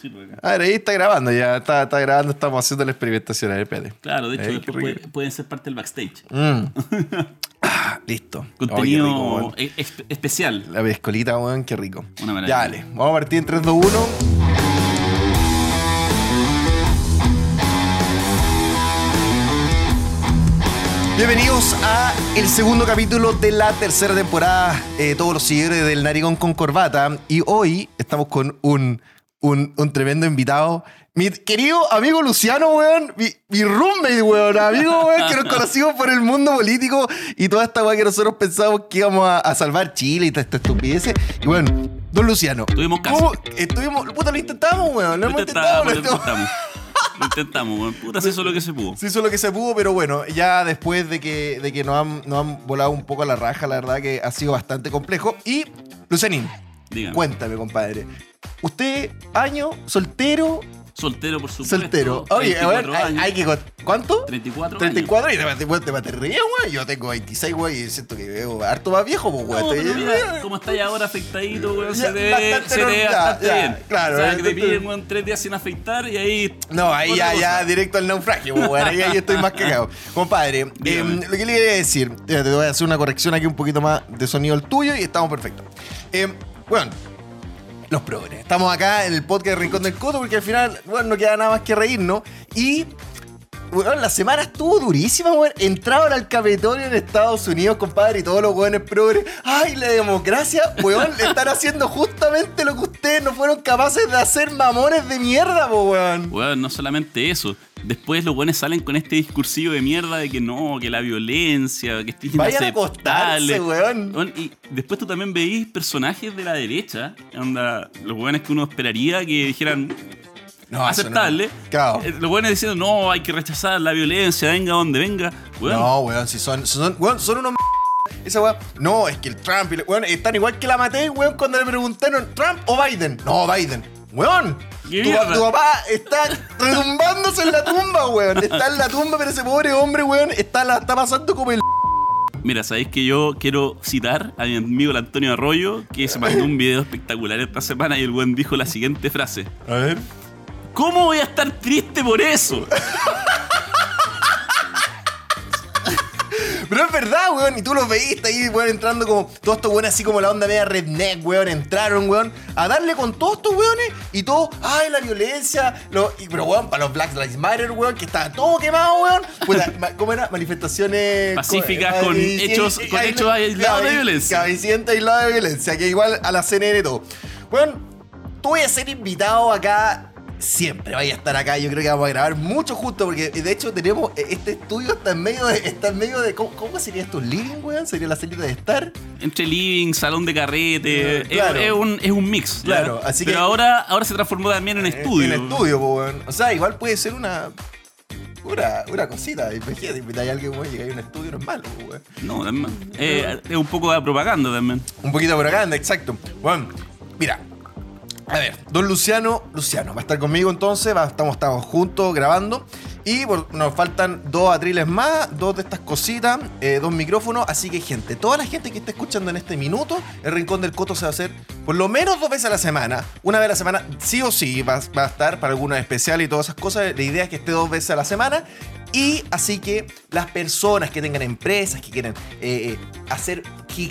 Sí, por acá. A ver, ahí está grabando, ya está, está grabando, estamos haciendo la experimentación. Espérate. Claro, de hecho, después puede- pueden ser parte del backstage. Mm. Ah, listo. Contenido Oh, rico, e- es- especial. La pescolita, weón, qué rico. Una maravilla. Ya, dale. Vamos a partir en 3, 2, 1. Bienvenidos a el segundo capítulo de la tercera temporada. eh, todos los seguidores del Narigón con Corbata. Y hoy estamos con un, un, un tremendo invitado. Mi querido amigo Luciano, weón. Mi, mi roommate, weón. Amigo, weón, que nos conocimos por el mundo político y toda esta weá que nosotros pensábamos que íbamos a, a salvar Chile y toda esta estupidez. Y bueno, don Luciano. Estuvimos casi. ¿cómo- Estuvimos, puta, lo intentamos, weón. Lo, Lo hemos intentado. intentamos, lo intentamos. Lo intentamos, weón. Puta, se hizo lo que se pudo. Se hizo lo que se pudo, pero bueno, ya después de que, de que nos, han, nos han volado un poco a la raja, la verdad que ha sido bastante complejo. Y, Lucianín, Dígame. cuéntame, compadre. ¿Usted, año, soltero, Soltero, por supuesto. soltero? Oye, a ver, 34 hay, años. hay que... ¿Cuánto? 34 años. 34 y te, te, te, ríes, güey. Yo tengo 26, güey, y siento que veo harto más viejo, pues, güey. No, pero mira, como está ya ahora afeitadito, Ya, se te ve, bastante se te bastante ya, bien. claro, o sea, que te piden, weón, tres días sin afeitar y ahí... No, ahí ya, cosa. ya directo al naufragio, pues, güey. Ahí, ahí estoy más cagado. Compadre, em, lo que le quería decir, ya, te voy a hacer una corrección aquí un poquito más de sonido el tuyo y estamos perfectos. Em, bueno, los progres. Estamos acá en el podcast Rincón del Coto porque al final, bueno, no queda nada más que reírnos. Y, bueno, la semana estuvo durísima, weón. Entraron al Capitolio en Estados Unidos, compadre, y todos los weones progres. ¡Ay, la democracia! Weón, le están haciendo justamente lo que ustedes no fueron capaces de hacer mamones de mierda, po, weón. Weón, no solamente eso. Después los buenos salen con este discursivo de mierda de que no, que la violencia, que es Vayan a acostarse, weón. Weón, Y después tú también veís personajes de la derecha, onda, los buenos que uno esperaría que dijeran No, aceptable. no. Claro. Eh, Los buenos diciendo, no, hay que rechazar la violencia, venga donde venga. Weón, No, weón, si son, son, weón, son unos m- esa weón, no, es que el Trump, y le- weón, están igual que la Matei, weón, cuando le preguntaron, ¿Trump o Biden? No, Biden. Weón, ¿Qué tu, papá está retumbándose en la tumba, weón. Está en la tumba, pero ese pobre hombre, weón, está, la está pasando como el. Mira, sabéis que yo quiero citar a mi amigo el Antonio Arroyo, que se mandó un video espectacular esta semana y el buen dijo la siguiente frase. A ver. ¿Cómo voy a estar triste por eso? Pero es verdad, weón, y tú los veíste ahí, weón, entrando como todos estos weones así como la onda media redneck, weón, entraron, weón, a darle con todos estos weones y todo, ay, la violencia, lo, y, pero weón, para los Black Lives Matter, weón, que estaba todo quemado, weón, ma- ¿cómo era? Manifestaciones Pacíficas, co- con y- hechos- y- con hechos aislados de violencia. claro, incidentes aislados de violencia, que igual a la CNN y todo. Weón, tú voy a ser invitado acá siempre vaya a estar acá. Yo creo que vamos a grabar mucho justo porque de hecho tenemos eh, este estudio está en medio de está en medio de ¿cómo, cómo sería esto? ¿Living, weón? ¿Sería la salida de estar? Entre living, salón de carrete, Eh, claro. es, es un, es un mix. ¿ya? Claro, así Pero que- ahora, ahora se transformó también en estudio. En estudio, weón. O sea, igual puede ser una una, una cosita. Imagínate, invitar a alguien, weón, llegar a un estudio no es malo, weón. No, también. Eh, es un poco de propaganda también. Un poquito de propaganda, exacto. Bueno, mira. A ver, don Luciano, Luciano, va a estar conmigo entonces, va- estamos, estamos juntos grabando. Y nos faltan dos atriles más, dos de estas cositas, eh, dos micrófonos. Así que, gente, toda la gente que está escuchando en este minuto, el Rincón del Coto se va a hacer por lo menos dos veces a la semana. Una vez a la semana, sí o sí, va, va a estar para alguna especial y todas esas cosas. La idea es que esté dos veces a la semana. Y así que las personas que tengan empresas, que quieren eh, eh, hacer que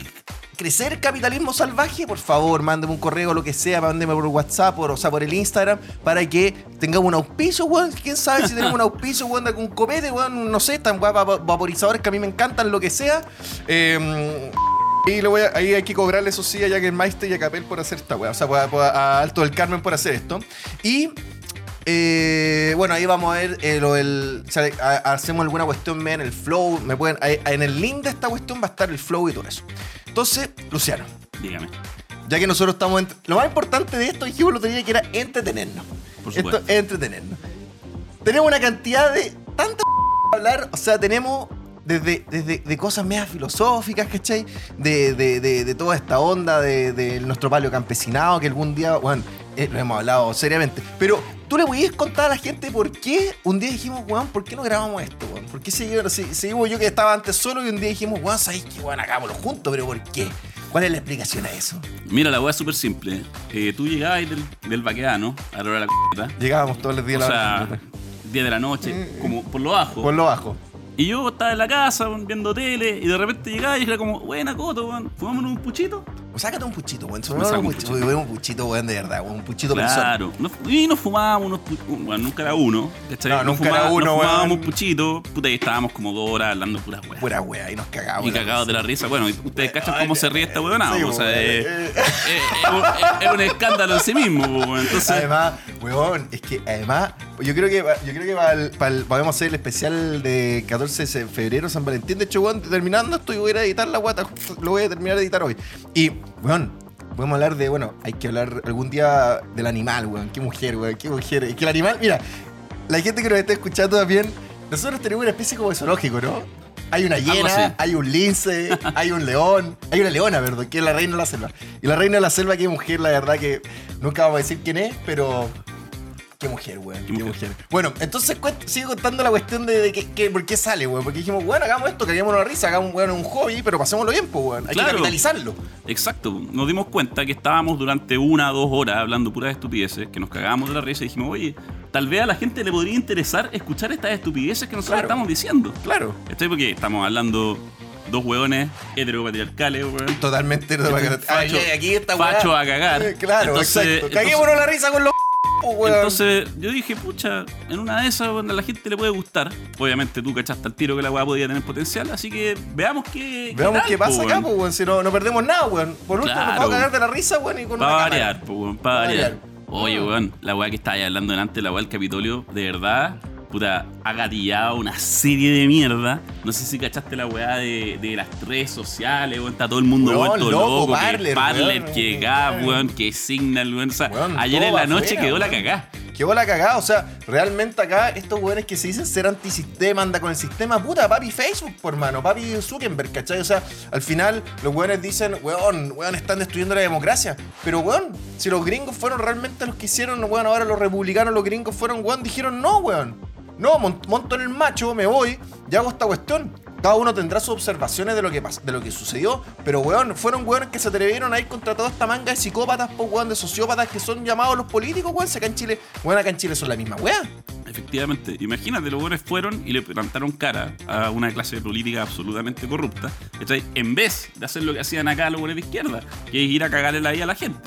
crecer capitalismo salvaje, por favor, mándeme un correo lo que sea, mándeme por WhatsApp por, o sea, por el Instagram, para que tengamos un auspicio, weón. Quién sabe si tenemos un auspicio, weón, de algún copete, weón, no sé, va- vaporizadores que a mí me encantan, lo que sea. Eh, y lo voy ahí hay que cobrarle eso sí a Jagger Meister y a Capel por hacer esta weá. O sea, a Alto del Carmen por hacer esto. Y eh, bueno, ahí vamos a ver eh, lo del. o sea, hacemos alguna cuestión en el flow. Me pueden, en el link de esta cuestión va a estar el flow y todo eso. Entonces, Luciano, Dígame. ya que nosotros estamos. lo más importante de esto, dijimos el otro día que era entretenernos. Por Esto supuesto. es entretenernos. Tenemos una cantidad de. tanta hablar. O sea, tenemos. Desde, desde de cosas medias filosóficas, ¿cachai? De, de, de, de toda esta onda de, de nuestro palio campesinado que algún día, bueno, eh, lo hemos hablado seriamente. Pero tú le podías contar a la gente por qué un día dijimos, weón, ¿por qué no grabamos esto, weón? ¿Por qué seguimos, se- seguimos yo que estaba antes solo y un día dijimos, weón, ¿sabes qué, weón? Hagámoslo juntos, pero ¿por qué? ¿Cuál es la explicación a eso? Mira, la weá es súper simple. Eh, tú llegabas del, del vaqueano a la hora de la c***, Llegábamos todos los días o a la sea, hora. 10 de la noche, como por lo bajo. Por lo bajo. Y yo estaba en la casa viendo tele y de repente llegaba y era como, buena coto, weón, fumámonos un puchito. O sácate un puchito, weón. Saco un puchito, weón, un puchito, weón, de verdad, weón. Un puchito. Claro. Y nos fumábamos unos Bueno, nunca era uno. ¿cachai? No, Nos nunca era uno, nos fumábamos weón. un puchito. Puta, y estábamos como dos horas hablando puras weas. Pura wea, y nos cagamos. Y cagados de la risa. Bueno, ustedes cachan cómo se ríe esta. Sí, o sea, weón. es, es- un- es- es un escándalo en sí mismo. weón. Entonces, Además, weón, es que además, yo creo que yo creo que para el- para el- podemos hacer el especial de 14 de febrero, San Valentín. De hecho, weón, terminando esto y voy a editar la guata. Lo voy a terminar de editar hoy. Y, weón, podemos hablar de, bueno, hay que hablar algún día del animal, weón. Qué mujer, weón, qué mujer. Es que el animal, mira, la gente que nos está escuchando también, nosotros tenemos una especie como de zoológico, ¿no? Hay una hiena, hay un lince, hay un león, hay una leona, ¿verdad? Que es la reina de la selva. Y la reina de la selva, qué mujer, la verdad que nunca vamos a decir quién es, pero Qué mujer, weón. Qué, Qué mujer. mujer. Bueno, entonces sigo contando la cuestión de, de que, que- por qué sale, weón. Porque dijimos, bueno, hagamos esto, caguémonos la risa, hagamos bueno, un hobby, pero pasémoslo bien, pues, weón. Hay Claro. que capitalizarlo. exacto. Nos dimos cuenta que estábamos durante una o dos horas hablando puras estupideces, que nos cagábamos de la risa y dijimos, oye, tal vez a la gente le podría interesar escuchar estas estupideces que nosotros Claro. estamos diciendo. Claro. Estoy porque estamos hablando dos hueones heteropatriarcales, weón. Totalmente. Facho- Aquí- weá. facho a cagar. Claro, Entonces- exacto. Caguémonos la risa con los weón. Entonces yo dije, pucha, en una de esas weón, a la gente le puede gustar. Obviamente tú cachaste al tiro que la weá podía tener potencial, así que veamos qué. Veamos tal, qué pasa po, acá, pues, weón. Si no, no perdemos nada, weón. Por último, Claro. nos vamos a cagar de la risa, weón, y con Para una variar, po, weón, para Pa' variar. variar. Oye, weón, la weá que estaba hablando delante, la weá del Capitolio, de verdad, puta, ha gatillado una serie de mierda. No sé si cachaste la weá de, de las redes sociales, weón, está todo el mundo Weón, vuelto loco, loco. Parler, que Parler, weón. que Gap, weón, que Signal, weón. O sea, ayer en la noche afuera, quedó la cagá. Quedó la cagada, o sea, realmente acá estos weones que se dicen ser antisistema, anda con el sistema, puta, papi Facebook, por mano, papi Zuckerberg, ¿cachai? O sea, al final los weones dicen, weón, weón, están destruyendo la democracia. Pero weón, si los gringos fueron realmente los que hicieron, weón, ahora los republicanos, los gringos fueron, weón, dijeron, no, weón. No, mon- monto en el macho, me voy y hago esta cuestión. Cada uno tendrá sus observaciones de lo que de lo que sucedió, pero weón, fueron weones que se atrevieron a ir contra toda esta manga de psicópatas, po, weón, de sociópatas que son llamados los políticos, weón. Si acá en Chile, weón, acá en Chile son la misma weá. Efectivamente, imagínate, los buenos fueron y le plantaron cara a una clase política absolutamente corrupta. En vez de hacer lo que hacían acá los buenos de izquierda, que es ir a cagarle la vida a la gente.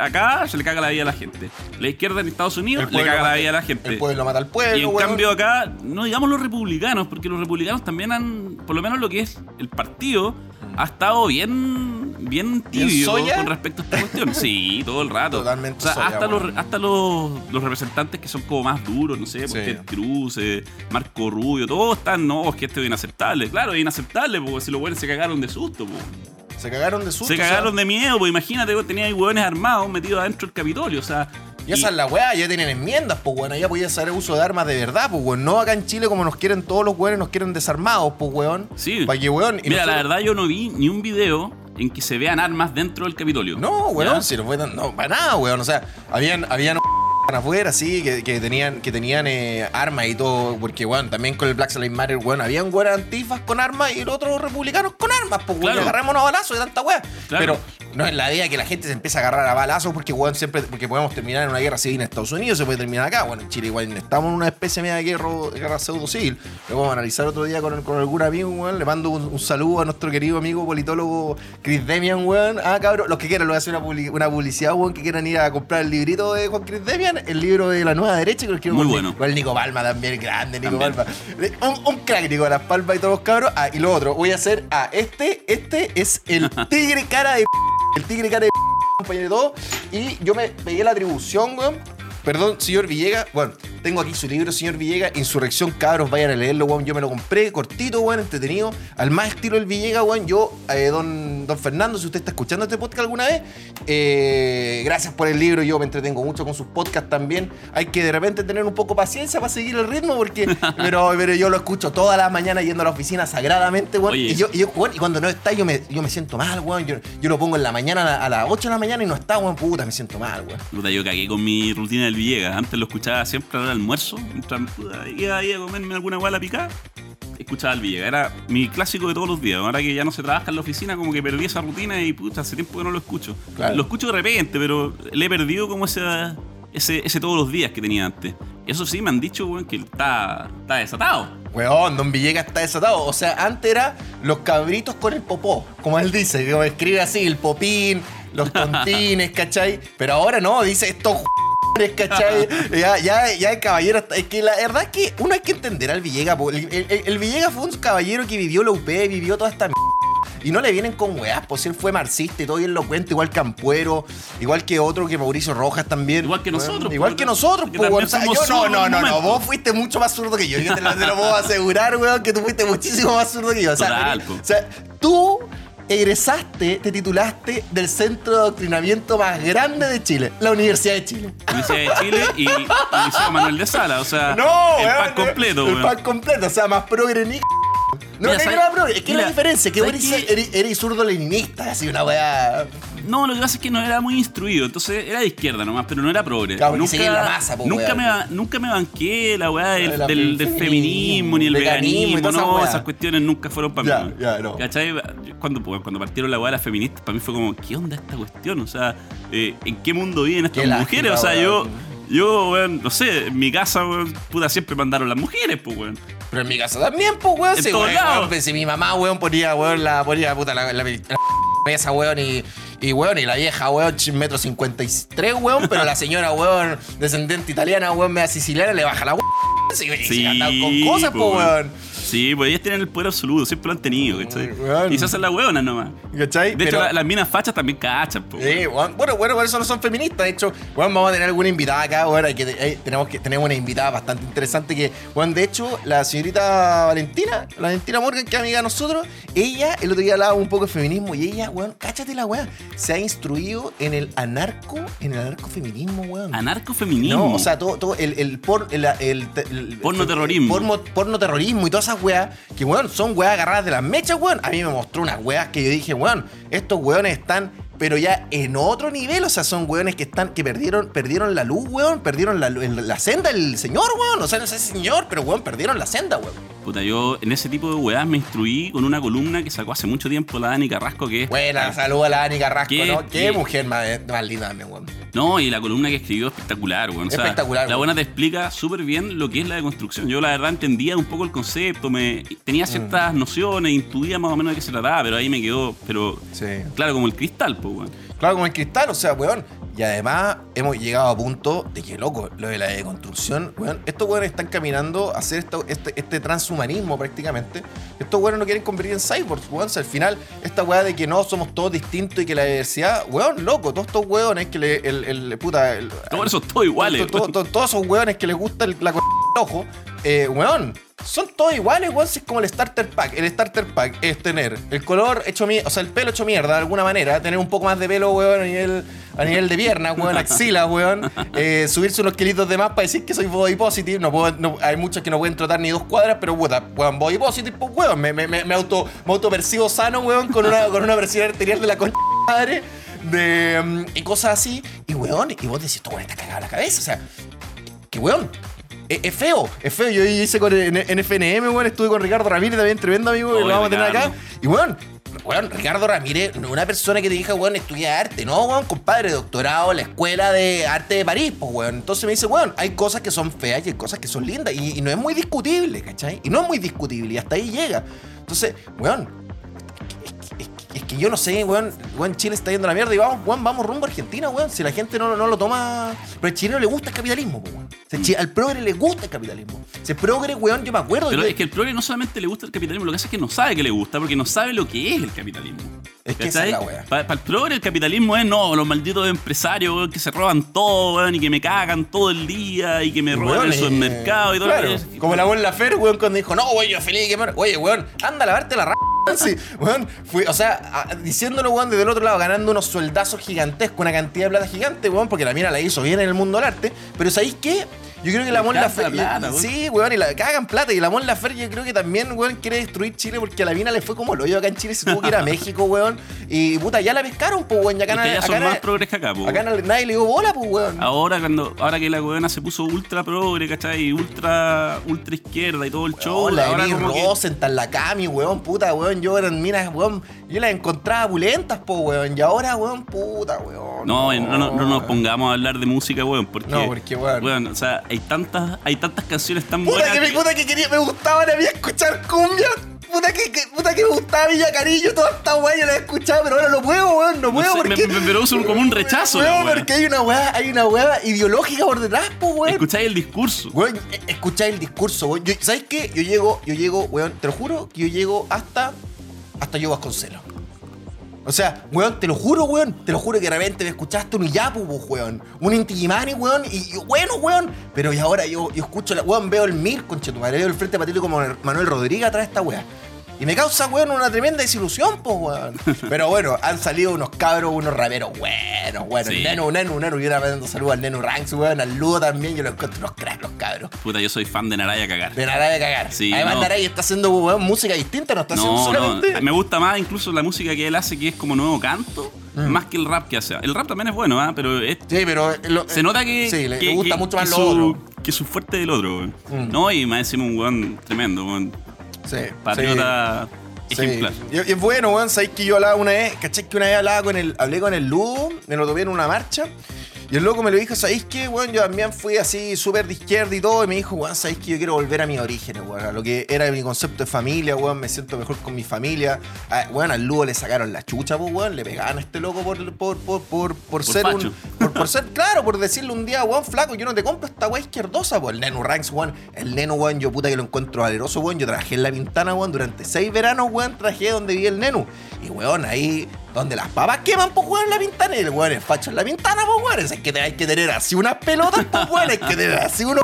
Acá se le caga la vida a la gente. La izquierda en Estados Unidos le caga la vida a la gente. El pueblo mata al pueblo, Y en cambio acá, no digamos los republicanos, porque los republicanos también han, por lo menos lo que es el partido, ha estado bien, bien tibio con respecto a esta cuestión. Sí, todo el rato. Totalmente O sea, soya, hasta, los, hasta los, los representantes que son como más duros, no sé, Sí. porque Ted Cruz, eh, Marco Rubio, todos están, no, es que esto es inaceptable. Claro, es inaceptable, porque si los buenos se cagaron de susto, po. Se cagaron de susto. Se o sea, cagaron de miedo, pues imagínate, vos tenías hueones armados metidos adentro del Capitolio, o sea. Y esa es la weá, ya tienen enmiendas, pues weón. Ya podía hacer uso de armas de verdad, pues weón. No acá en Chile como nos quieren todos los weones, nos quieren desarmados, pues weón. Sí. Para que weón. y Mira, la verdad yo no vi ni un video en que se vean armas dentro del Capitolio. No, weón, ¿Ya? si no fue tan- No, para nada, weón. O sea, habían, habían afuera, sí, que, que tenían, que tenían eh, armas y todo, porque, weón, también con el Black Lives Matter, weón, habían weón antifas con armas y los otros republicanos con armas, pues, weón, Claro. y agarrémonos a balazos y tanta weá. Claro. Pero no es la idea que la gente se empiece a agarrar a balazos porque, weón, siempre, porque podemos terminar en una guerra civil en Estados Unidos, se puede terminar acá. Bueno, en Chile igual estamos en una especie media de guerra, guerra pseudo civil. Lo vamos a analizar otro día con, con algún amigo, weón. Le mando un, un saludo a nuestro querido amigo politólogo Chris Demian, weón. Ah, cabrón, los que quieran, lo voy a hacer una, publi- una publicidad, weón, que quieran ir a comprar el librito de Juan Chris Demian, el libro de la nueva derecha, que lo escribo Muy con, bueno. con el Nico Palma también, grande Nico También. Palma. Un, un crack, Nico Las Palmas y todos los cabros. Ah, y lo otro, voy a hacer, ah, este, este es el tigre cara de el tigre cara de compañero de todo. Y yo me pegué la atribución, weón. Perdón, señor Villegas. Bueno, tengo aquí su libro, señor Villegas. Insurrección, cabros, vayan a leerlo, weón. Yo me lo compré, cortito, weón, entretenido. Al más estilo del Villegas, weón. Yo, eh, don, don Fernando, si usted está escuchando este podcast alguna vez, eh, gracias por el libro. Yo me entretengo mucho con sus podcasts también. Hay que de repente tener un poco paciencia para seguir el ritmo, porque. pero, pero yo lo escucho todas las mañanas yendo a la oficina sagradamente, weón. Y yo, y yo, weón, y cuando no está, yo me, yo me siento mal, weón. Yo, yo lo pongo en la mañana a, la- a las 8 de la mañana y no está, weón. Puta, me siento mal, weón. Puta, yo cagué con mi rutina del Villegas. Antes lo escuchaba siempre al almuerzo. Iba ahí a comerme alguna guala picada. escuchaba al Villegas. Era mi clásico de todos los días. Ahora que ya no se trabaja en la oficina, como que perdí esa rutina y puta, hace tiempo que no lo escucho. Claro. Lo escucho de repente, pero le he perdido como ese, ese, ese todos los días que tenía antes. Eso sí, me han dicho, weón, que está, está desatado. Weón, Don Villegas está desatado. O sea, antes era los cabritos con el popó, como él dice, que escribe así, el popín, los tontines, ¿cachai? Pero ahora no, dice estos ¿cachai? Ya, ya, ya el caballero. Es que la verdad es que uno hay que entender al Villegas. El, el- el Villegas fue un caballero que vivió la UP, vivió toda esta. Y no le vienen con weas, pues él fue marxista y todo bien lo cuenta, igual Campuero, igual que otro que Mauricio Rojas también. Igual que nosotros, Igual po, que nosotros. O sea, yo no, no, no, no. Vos fuiste mucho más zurdo que yo. Yo te lo, te lo puedo asegurar, weón, que tú fuiste muchísimo más zurdo que yo. O sea, Total, o sea, tú egresaste, te titulaste del centro de adoctrinamiento más grande de Chile, la Universidad de Chile. Universidad de Chile y, y Liceo Manuel de Sala. O sea, No, el weón, pack completo, El weón. pack completo, o sea, más progre ni. No, Mira, no era progre, es que Mira, la diferencia, que vos ¿sabes eres, zurdo leninista, así una weá. No, lo que pasa es que no era muy instruido, entonces era de izquierda nomás, pero no era progre. Claro, seguía la masa, po, nunca, me, nunca me banqué la weá del, La- del- el del feminismo, ni el veganismo esas no, esas cuestiones nunca fueron para Ya, mí. ya, no. ¿Cachai? Cuando, pues, cuando partieron la weá de las feministas, para mí fue como, ¿qué onda esta cuestión? O sea, eh, ¿en qué mundo viven estas mujeres? O sea, yo. Yo, weón, no sé, en mi casa, weón, puta, siempre mandaron las mujeres, pues, weón. Pero en mi casa también, pues, weón. En sí, todos weón, lados. weón, pues, si mi mamá, weón, ponía, weón, la ponía, puta, la, la, la mesa, weón, y, y, weón, y la vieja, weón, metro cincuenta y tres, weón, pero la señora, weón, descendente italiana, weón, media siciliana, le baja la weón. Sí, sí, con cosas, po, pues, weón. Sí, pues ellas tienen el poder absoluto, siempre lo han tenido, ¿cachai? Y se hacen las weonas nomás. ¿Cachai? De hecho, Pero- la- las minas fachas también cachan, po. Sí, weón. bueno, bueno, por eso no son feministas. De hecho, weón, vamos a tener alguna invitada acá. Hay que, tenemos que tenemos una invitada bastante interesante que, weón, de hecho, la señorita Valentina, Valentina Morgan, que es amiga de nosotros, ella el otro día hablaba un poco de feminismo y ella, weón, cáchate la weón, se ha instruido en el anarco, en el anarcofeminismo, weón. Anarcofeminismo. No, o sea, todo, todo el, el, por, el, el- el- Pornoterrorismo. Porno, pornoterrorismo y todas weas que, weón, son weas agarradas de las mechas, weón. A mí me mostró unas weas que yo dije, weón, estos weones están, pero ya en otro nivel, o sea, son weones que están, que perdieron, perdieron la luz, weón, perdieron la, el- la senda del señor, weón. O sea, no sé si señor, pero weón, perdieron la senda, weón. Puta, yo en ese tipo de weas me instruí con una columna que sacó hace mucho tiempo la Dani Carrasco, que es. Buena, saludos a la Dani Carrasco, ¿Qué? ¿no? Qué ¿Qué? mujer más, más linda también, weón. No, y la columna que escribió espectacular, weón. O sea, Espectacular, La weón. buena te explica súper bien lo que es la deconstrucción. Yo la verdad entendía un poco el concepto, me tenía ciertas Mm. nociones, intuía más o menos de qué se trataba, pero ahí me quedó, pero Sí. claro, como el cristal, pues, weón. Claro, como el cristal, o sea, weón. Y además hemos llegado a punto de que, loco, lo de la deconstrucción, weón, estos weones están caminando a hacer esto- este, este transhumanismo prácticamente. Estos weones no quieren convertir en cyborgs, weón. O sea, al final, esta weá de que no somos todos distintos y que la diversidad, weón, loco, todos estos weones que le, el, el puta, el- Todos esos todos iguales. to- to- weón. to- todos esos weones que les gusta el- la co- ojo, eh, weón. Son todos iguales, weón, si es como el starter pack. El starter pack es tener el color hecho mierda, o sea, el pelo hecho mierda de alguna manera, tener un poco más de pelo, weón, a nivel, a nivel de pierna, weón, axila, weón, eh, subirse unos kilitos de más para decir que soy body positive. No puedo, hay muchos que no pueden trotar ni dos cuadras, pero puta, weón, body positive, pues weón, me, me, me, auto, me autopercibo sano, weón, con una, con una presión arterial de la concha madre. De, mm, y cosas así. Y weón, y vos decís, esto weón está cagado la cabeza. O sea, que weón. Es, es feo, es feo. Yo hice con en, en FNM, weón. Estuve con Ricardo Ramírez, también tremendo amigo, que lo vamos a tener acá. Y weón, weón, Ricardo Ramírez, una persona que te diga, weón, estudia arte, no, weón, compadre, doctorado en la escuela de arte de París, pues, weón. Entonces me dice, weón, hay cosas que son feas y hay cosas que son lindas. Y, y no es muy discutible, ¿cachai? Y no es muy discutible, y hasta ahí llega. Entonces, weón, que- que yo no sé, weón, weón, Chile está yendo a la mierda y vamos, weón, vamos rumbo a Argentina, weón. Si la gente no, no lo toma. Pero al chileno le gusta el capitalismo, weón. O sea, al progre le gusta el capitalismo. Se progre, weón, yo me acuerdo. Pero es que el progre no solamente le gusta el capitalismo, lo que hace es que no sabe que le gusta, porque no sabe lo que es el capitalismo. Es que esa es la wea. Para el progre el capitalismo es no, los malditos empresarios weón, que se roban todo, weón, y que me cagan todo el día y que me roban Weón, el eh, supermercado y todo claro, lo Como la buena Lafer, weón, cuando dijo, no, weón, yo feliz quemar. Oye, weón, anda a lavarte la r. Sí, weón, fui, o sea, diciéndolo, weón, desde el otro lado, ganando unos sueldazos gigantescos, una cantidad de plata gigante, weón, porque la mina la hizo bien en el mundo del arte. Pero ¿sabéis qué? Yo creo que la Mon encanta Laferte. la plata, weón. Sí, weón, y la cagan plata. Y la Mon Laferte yo creo que también, weón, quiere destruir Chile porque a la mina le fue como lo hoyo acá en Chile, se tuvo que ir a México, weón. Y puta, ya la pescaron, pues, weón. Y acá, Es que ya son acá, más progres que acá, po. acá na- nadie le dio bola, pues, weón. Ahora cuando ahora que la weona se puso ultra progre, ¿cachai? Ultra ultra izquierda y todo el show. Oh, la ahora como que- Rosenthal, la Cami, weón, puta, weón. Yo eran minas, weón. Yo las encontraba pulentas, po, weón. Y ahora, weón, puta, weón. No, no, no, no nos weón. pongamos a hablar de música, weón, porque No, porque, weón. o sea, hay tantas hay tantas canciones tan Puta buenas que, me, puta que quería, me gustaba a mí escuchar cumbia. Puta que, que- puta que me gustaba Villa Cariño, toda esta weá yo la he escuchado, pero ahora no puedo, weón, no No puedo sé, porque. me- me produce un- como un rechazo, Weón, porque hay una weá, hay una weá ideológica por detrás, po, weón. escucháis el discurso. Weón, e- escucháis el discurso, weón. Yo- ¿Sabes qué? Yo llego, yo llego, weón, te lo juro que yo llego hasta. hasta yo Vasconcelos. O sea, weón, te lo juro, weón. Te lo juro que de repente me escuchaste un Iyapu, po, weón. Un Inti Illimani, weón. Y bueno, weón. Pero y ahora yo, yo escucho la. Weón, veo el Mir, conchetumadre. Veo el frente patrio como Manuel Rodríguez atrás de esta weá. Y me causa, weón, una tremenda desilusión, pues, weón. Pero bueno, han salido unos cabros, unos raperos buenos, weón. Sí. El Nenu, Nenu, Nenu. Yo era dando saludos al Nenu Ranks, weón. Al Ludo también. Yo los encuentro unos cracks, los cabros. Puta, yo soy fan de Naraya a cagar. De Naraya cagar. Sí, Además, no. Naraya está haciendo weón, música distinta, no está haciendo solamente. no, me gusta más incluso la música que él hace, que es como nuevo canto, Mm. más que el rap que hace. El rap también es bueno, ¿ah? pero es- Sí, pero. lo- se nota que, Sí, le, que- gusta que- mucho más que lo su, otro. que su fuerte del otro, weón. Mm. No, y más encima un weón tremendo, weón. Sí. Patriota sí. ejemplar. Sí. Y, es bueno, weón. Sabéis que yo hablaba una vez, ¿cachai? Que una vez hablaba con el. Hablé con el Ludo, me lo tomé en una marcha. Y el loco me lo dijo, ¿sabéis qué, weón? Yo también fui así súper de izquierda y todo. Y me dijo, weón, ¿sabéis que yo quiero volver a mis orígenes, weón? A lo que era mi concepto de familia, weón. Me siento mejor con mi familia. Ah, weón, al Ludo le sacaron la chucha, pues, weón. Le pegaban a este loco por, por, por, por, por ser un. Por, por ser, claro, por decirle un día, weón, flaco, yo no te compro esta weá izquierdosa, pues. El Neno Ranks, weón. El Neno, weón, yo puta que lo encuentro valeroso, weón. Yo trabajé en La Pintana, weón, durante seis veranos, weón. Trabajé donde vi el Neno. Y, weón, ahí donde las papas queman, pues, weón, en La Pintana. Y el weón es facho en La Pintana, pues, weón. Es que hay que tener así unas pelotas, pues, weón. Hay que tener así unos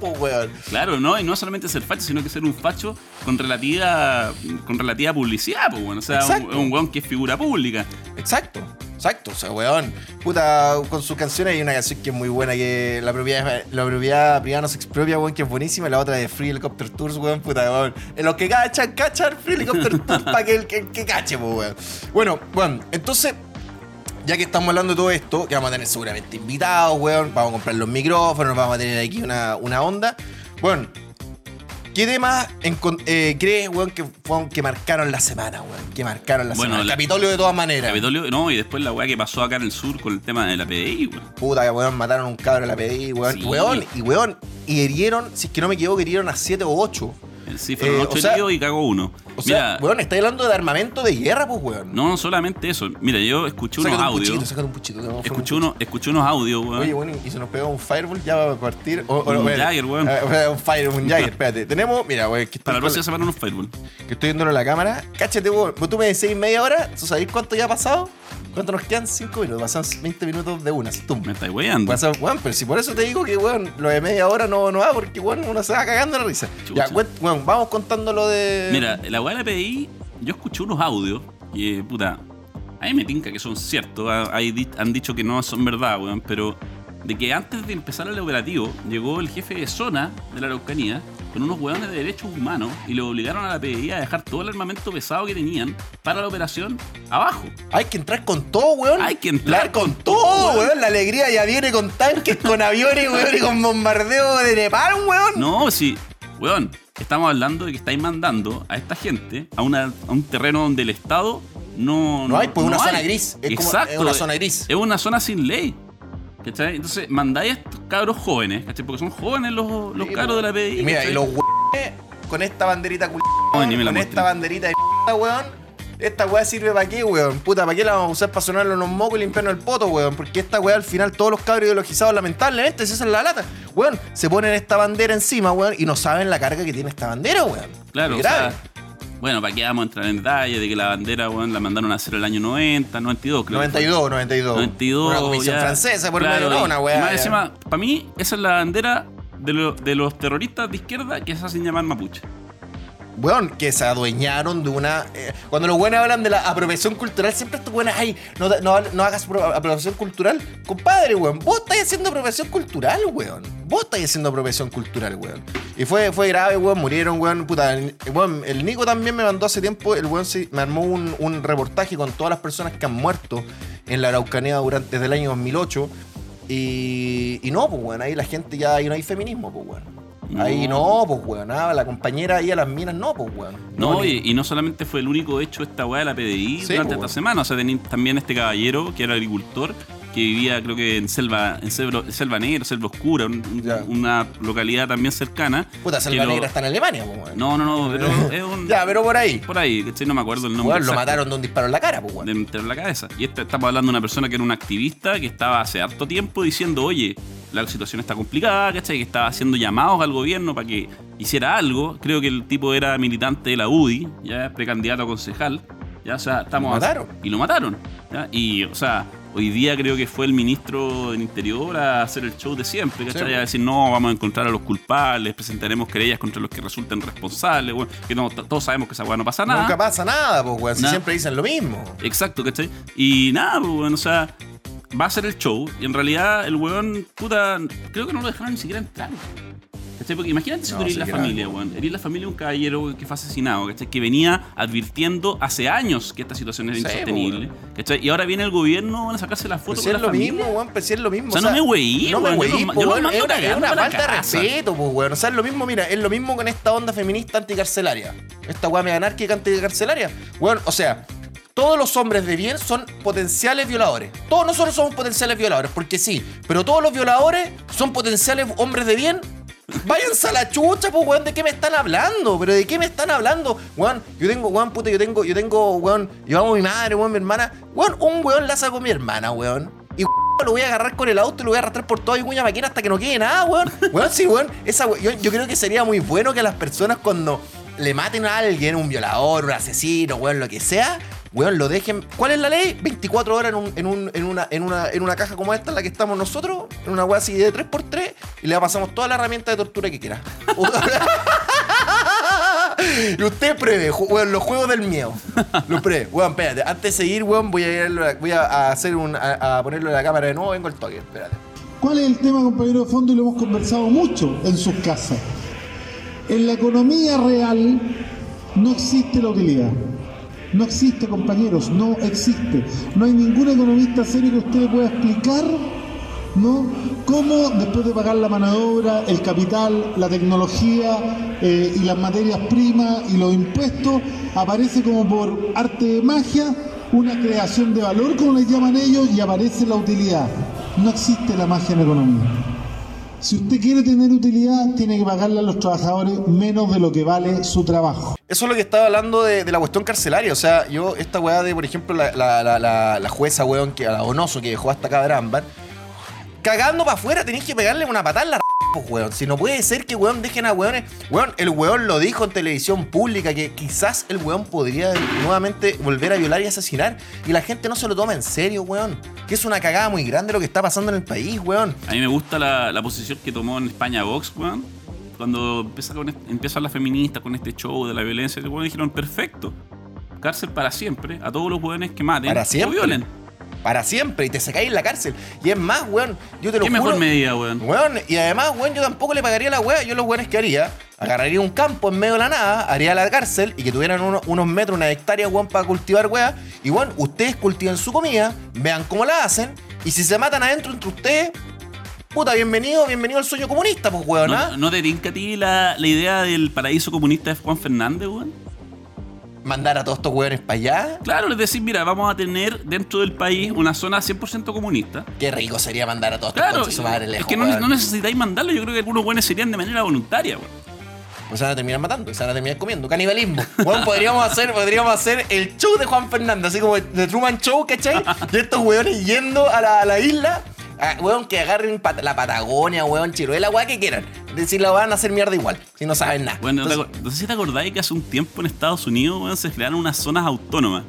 pues, weón. Claro, no, y no solamente ser facho, sino que ser un facho con relativa con relativa publicidad, pues bueno, o sea, un, un weón que es figura pública. Exacto, exacto. O sea, weón. Puta, con sus canciones hay una canción que es muy buena, que la propiedad, la propiedad privada no se expropia, weón, que es buenísima. y La otra de Free Helicopter Tours, weón, puta, weón. En los que cachan, cachan Free Helicopter Tours para que el que, que cache, pues, weón. Bueno, weón, entonces. Ya que estamos hablando de todo esto, que vamos a tener seguramente invitados, weón, vamos a comprar los micrófonos, vamos a tener aquí una, una onda. Bueno, ¿qué temas eh, crees, weón, que, marcaron la semana, weón? Que marcaron la Bueno, semana. El la- Capitolio de todas maneras. Capitolio, no, y después la weá que pasó acá en el sur con el tema de la PDI, weón. Puta, que weón, mataron a un cabro en la PDI, weón. Sí. Weón, y weón, y herieron, si es que no me equivoco, herieron a 7 o 8. Sí, fueron Eh, o sea- heridos y cagó uno. O sea, Mira, weón, estáis hablando de armamento de guerra, pues, weón. no, no solamente eso. Mira, yo escuché unos un audios. puchito, sácate un puchito. te vamos a hacer un Escuché, uno, escuché unos audios, weón. Oye, bueno, y se nos pegó un fireball, ya va a partir. O, o- Un. Jagger, weón. Un fire, un Jagger, espérate. Tenemos, mira, weón, Para la próxima semana unos Fireball. que estoy viéndolo en la cámara. Cáchate, weón. Vos tú me decís media hora, ¿tú sabés cuánto ya ha pasado? ¿Cuánto nos quedan? 5 minutos. Pasan 20 minutos de una, tum. Me estáis weyando. Pasa, weón, pero si por eso te digo que, weón, lo de media hora no, no va, porque, weón, uno se va cagando la risa. Chucha. Ya, weón, vamos contando lo de. Mira, la weá la PDI, yo escuché unos audios que, puta, a mí me tinca que son ciertos. hay han dicho que no son verdad, weón, pero de que antes de empezar el operativo, llegó el jefe de zona de la Araucanía con unos weones de derechos humanos y le obligaron a la PDI a dejar todo el armamento pesado que tenían para la operación abajo. Hay que entrar con todo, weón. Hay que entrar con con todo, weón. La alegría ya viene con tanques, con aviones, weón, y con bombardeo de Nepal, weón. No, sí, weón, estamos hablando de que estáis mandando a esta gente a, una, a un terreno donde el Estado no... No hay, pues, una hay. zona gris. Es como- Exacto. es una zona gris. Es una zona sin ley. ¿Cachai? Entonces, mandáis a estos cabros jóvenes, ¿cachai? Porque son jóvenes los, los cabros de la PDI. Y mira, ¿cachai? y los weones con esta banderita cul... Con esta banderita de mierda, weón. Esta weá sirve para qué, weón. Puta, ¿para qué la vamos a usar para sonarle unos mocos y limpiarnos el poto, weón? Porque esta weá al final todos los cabros ideologizados, lamentablemente, si esa es la lata. Weón, se ponen esta bandera encima, weón, y no saben la carga que tiene esta bandera, weón. Claro, o sea, bueno, ¿para qué vamos a entrar en detalle de que la bandera, weón, la mandaron a hacer el año 90, 92, creo. que fue. 92, 92. 92. Una comisión ya. francesa por Claro, medio, no, una weá. encima, para mí, esa es la bandera de, lo- de los terroristas de izquierda que se hacen llamar mapuche. Weón, que se adueñaron de una. eh, cuando los buenos hablan de la apropiación cultural, siempre estos buenos, ay, no, no, no hagas pro- apropiación cultural. Compadre, weón, vos estáis haciendo apropiación cultural, weón. Vos estáis haciendo apropiación cultural, weón. Y fue, fue grave, weón, murieron, weón. Puta, weón, el Nico también me mandó hace tiempo, el weón se- me armó un, un reportaje con todas las personas que han muerto en la Araucanía durante el año 2008. Y, y no, pues, weón, ahí la gente ya, ahí no hay feminismo, pues, weón. Ahí no, pues, weón, ah, la compañera ahí a las minas, no, pues, weón. No, y, y no solamente fue el único hecho esta weá de la PDI Sí, durante pues, esta semana, o sea, tenía también este caballero que era agricultor, que vivía creo que en Selva, en Selva, Selva Negra, Selva Oscura, un- un- una localidad también cercana. Puta, Selva lo- Negra está en Alemania, pues, weón. No, no, no, pero es un... Ya, pero por ahí. Por ahí, ¿cachai? No me acuerdo el nombre. Weón, lo exacto. mataron de un disparo en la cara, pues, weón. de meter la cabeza. Y este, estamos hablando de una persona que era una activista que estaba hace harto tiempo diciendo, oye, la situación está complicada, ¿cachai? Que estaba haciendo llamados al gobierno para que hiciera algo. Creo que el tipo era militante de la UDI, ya precandidato a concejal. Ya, o sea, estamos. Lo mataron. Y lo mataron. ¿ya? Y, o sea, hoy día creo que fue el ministro del Interior a hacer el show de siempre, ¿cachai? Sí, a decir, no, vamos a encontrar a los culpables, presentaremos querellas contra los que resulten responsables, bueno, que no, todos sabemos que esa weá no pasa nada. Nunca pasa nada, pues, weón. Si siempre dicen lo mismo. Exacto, ¿cachai? Y nada, pues, weón, o sea, va a ser el show y en realidad el weón, puta, creo que no lo dejaron ni siquiera entrar. ¿Cachai? Porque imagínate si No, tú eres la familia, weón. Eres la familia de un caballero que fue asesinado, ¿cachai? Que venía advirtiendo hace años que esta situación era Sí, insostenible, ¿cachai? Y ahora viene el gobierno, van a sacarse la foto Pues si con es lo familia. mismo, weón, pues si es lo mismo. O sea, no me weí, No me weón, yo weí, los- pues, yo weón, mando es una, es una falta de respeto, pues, weón. O sea, es lo mismo, mira, es lo mismo con esta onda feminista anticarcelaria. Esta weá mega anárquica anticarcelaria. Weón, o sea, todos los hombres de bien son potenciales violadores. Todos nosotros somos potenciales violadores, porque sí. Pero todos los violadores son potenciales hombres de bien. Váyanse a la chucha, pues, weón, ¿de qué me están hablando? ¿Pero de qué me están hablando? Weón, yo tengo, weón, puta, yo tengo, yo tengo, weón, yo amo a mi madre, weón, mi hermana. Weón, un weón la saco a mi hermana, weón. Y lo voy a agarrar con el auto y lo voy a arrastrar por toda mi cuña máquina hasta que no quede nada, weón. Weón, sí, weón. Esa, we- yo, yo creo que sería muy bueno que las personas cuando le maten a alguien, un violador, un asesino, weón, lo que sea, weón, lo dejen. ¿Cuál es la ley? 24 horas en, un- en, un- en una, en, una, en una caja como esta en la que estamos nosotros, en una weá así de 3x3, y le pasamos toda la herramienta de tortura que quiera. Y usted ju- weón, los juegos del miedo. Los pruebe. Weón, espérate. Antes de seguir, weón, voy a, ir voy a hacer un. A, a ponerlo en la cámara de nuevo. Vengo el toque. Espérate. ¿Cuál es el tema, compañero de fondo? Y lo hemos conversado mucho en sus casas. En la economía real no existe la utilidad. No existe, compañeros, no existe. No hay ningún economista serio que usted pueda explicar, ¿no? Cómo después de pagar la mano de obra, el capital, la tecnología eh, y las materias primas y los impuestos, aparece como por arte de magia una creación de valor, como les llaman ellos, y aparece la utilidad. No existe la magia en economía. Si usted quiere tener utilidad, tiene que pagarle a los trabajadores menos de lo que vale su trabajo. Eso es lo que estaba hablando de, la cuestión carcelaria. O sea, yo, esta weá de, por ejemplo, la, la, la, la- jueza, weón, que a la Donoso que dejó hasta cabra ámbar, cagando para afuera tenéis que pegarle una patada en la pues, weón. Si no puede ser que, weón, dejen a weones. Weón, el weón lo dijo en televisión pública que quizás el weón podría nuevamente volver a violar y asesinar. Y la gente no se lo toma en serio, weón. Que es una cagada muy grande lo que está pasando en el país, weón. A mí me gusta la, la posición que tomó en España Vox, weón. Cuando empieza con empiezan las feministas con este show de la violencia, weones dijeron, perfecto. Cárcel para siempre a todos los weones que maten Para o siempre. violen. Para siempre. Y te sacáis en la cárcel. Y es más, weón. Yo te lo ¿Qué juro. mejor medida, weón? Weón, y además, weón, yo tampoco le pagaría la weá. Yo los weones que haría, agarraría un campo en medio de la nada, haría la cárcel y que tuvieran uno- unos metros, una hectárea, weón, para cultivar weá. Y weón, ustedes cultiven su comida, vean cómo la hacen, y si se matan adentro entre ustedes, puta, bienvenido, bienvenido al sueño comunista, pues weón, ¿ah? ¿No, ¿No te tinca a ti la, la idea del paraíso comunista de Juan Fernández, weón? Mandar a todos estos weones para allá. Claro, es decir, mira, vamos a tener dentro del país una zona 100% comunista. Qué rico sería mandar a todos estos Claro, es que no, necesitáis mandarlo, yo creo que algunos buenos serían de manera voluntaria, weón. Pues se van a terminar matando, se van a terminar comiendo. Canibalismo. Bueno, podríamos hacer, podríamos hacer el show de Juan Fernando, así como de Truman Show, ¿cachai? Y estos weones yendo a la, a la isla. A- weón, que agarren pat- la Patagonia, weón, Chiruela, weón, que quieran. Decir, la van a hacer mierda igual, si no saben nada. Bueno, Entonces, no sé si te acordáis que hace un tiempo en Estados Unidos, weón, se crearon unas zonas autónomas.